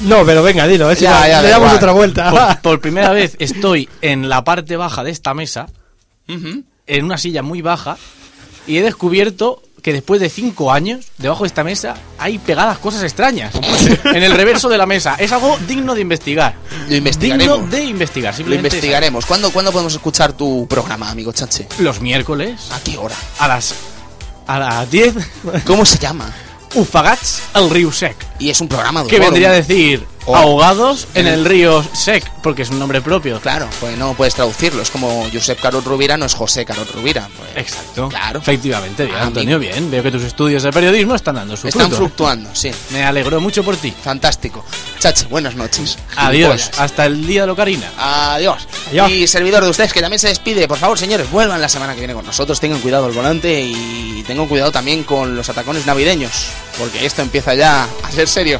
No, pero venga, dilo, eh, si Ya, ya, le da damos igual. otra vuelta. Por, [laughs] por primera vez estoy en la parte baja de esta mesa, Ujú. En una silla muy baja, y he descubierto que después de cinco años, debajo de esta mesa, hay pegadas cosas extrañas. en el reverso de la mesa. Es algo digno de investigar. Lo investigaremos. Digno de investigar. Lo Simplemente investigaremos. ¿Cuándo, ¿Cuándo podemos escuchar tu programa, amigo Chache? Los miércoles, ¿A qué hora? a las, a las 10, ¿Cómo se llama? Ufagats al río Sec. Y es un programa de Que humor, vendría a decir Oh. ahogados en el río Sec, porque es un nombre propio. Claro, pues no puedes traducirlo. Es como Josep Carot Rubira no es José Carot Rubira. pues, Exacto. Claro. Efectivamente, bien, Ah, Antonio, bien. Veo que tus estudios de periodismo están dando su Están fruto. fluctuando, sí. Me alegro mucho por ti. Fantástico. Chache, buenas noches. Adiós. Hasta el día de Locarina. Adiós. Adiós. Y servidor de ustedes que también se despide, por favor, señores, vuelvan la semana que viene con nosotros. Tengan cuidado al volante y tengan cuidado también con los atacones navideños, porque esto empieza ya a ser serio.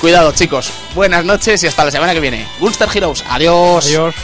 Cuidado, chicos. Buenas noches y hasta la semana que viene. Gunstar Heroes. Adiós. Adiós.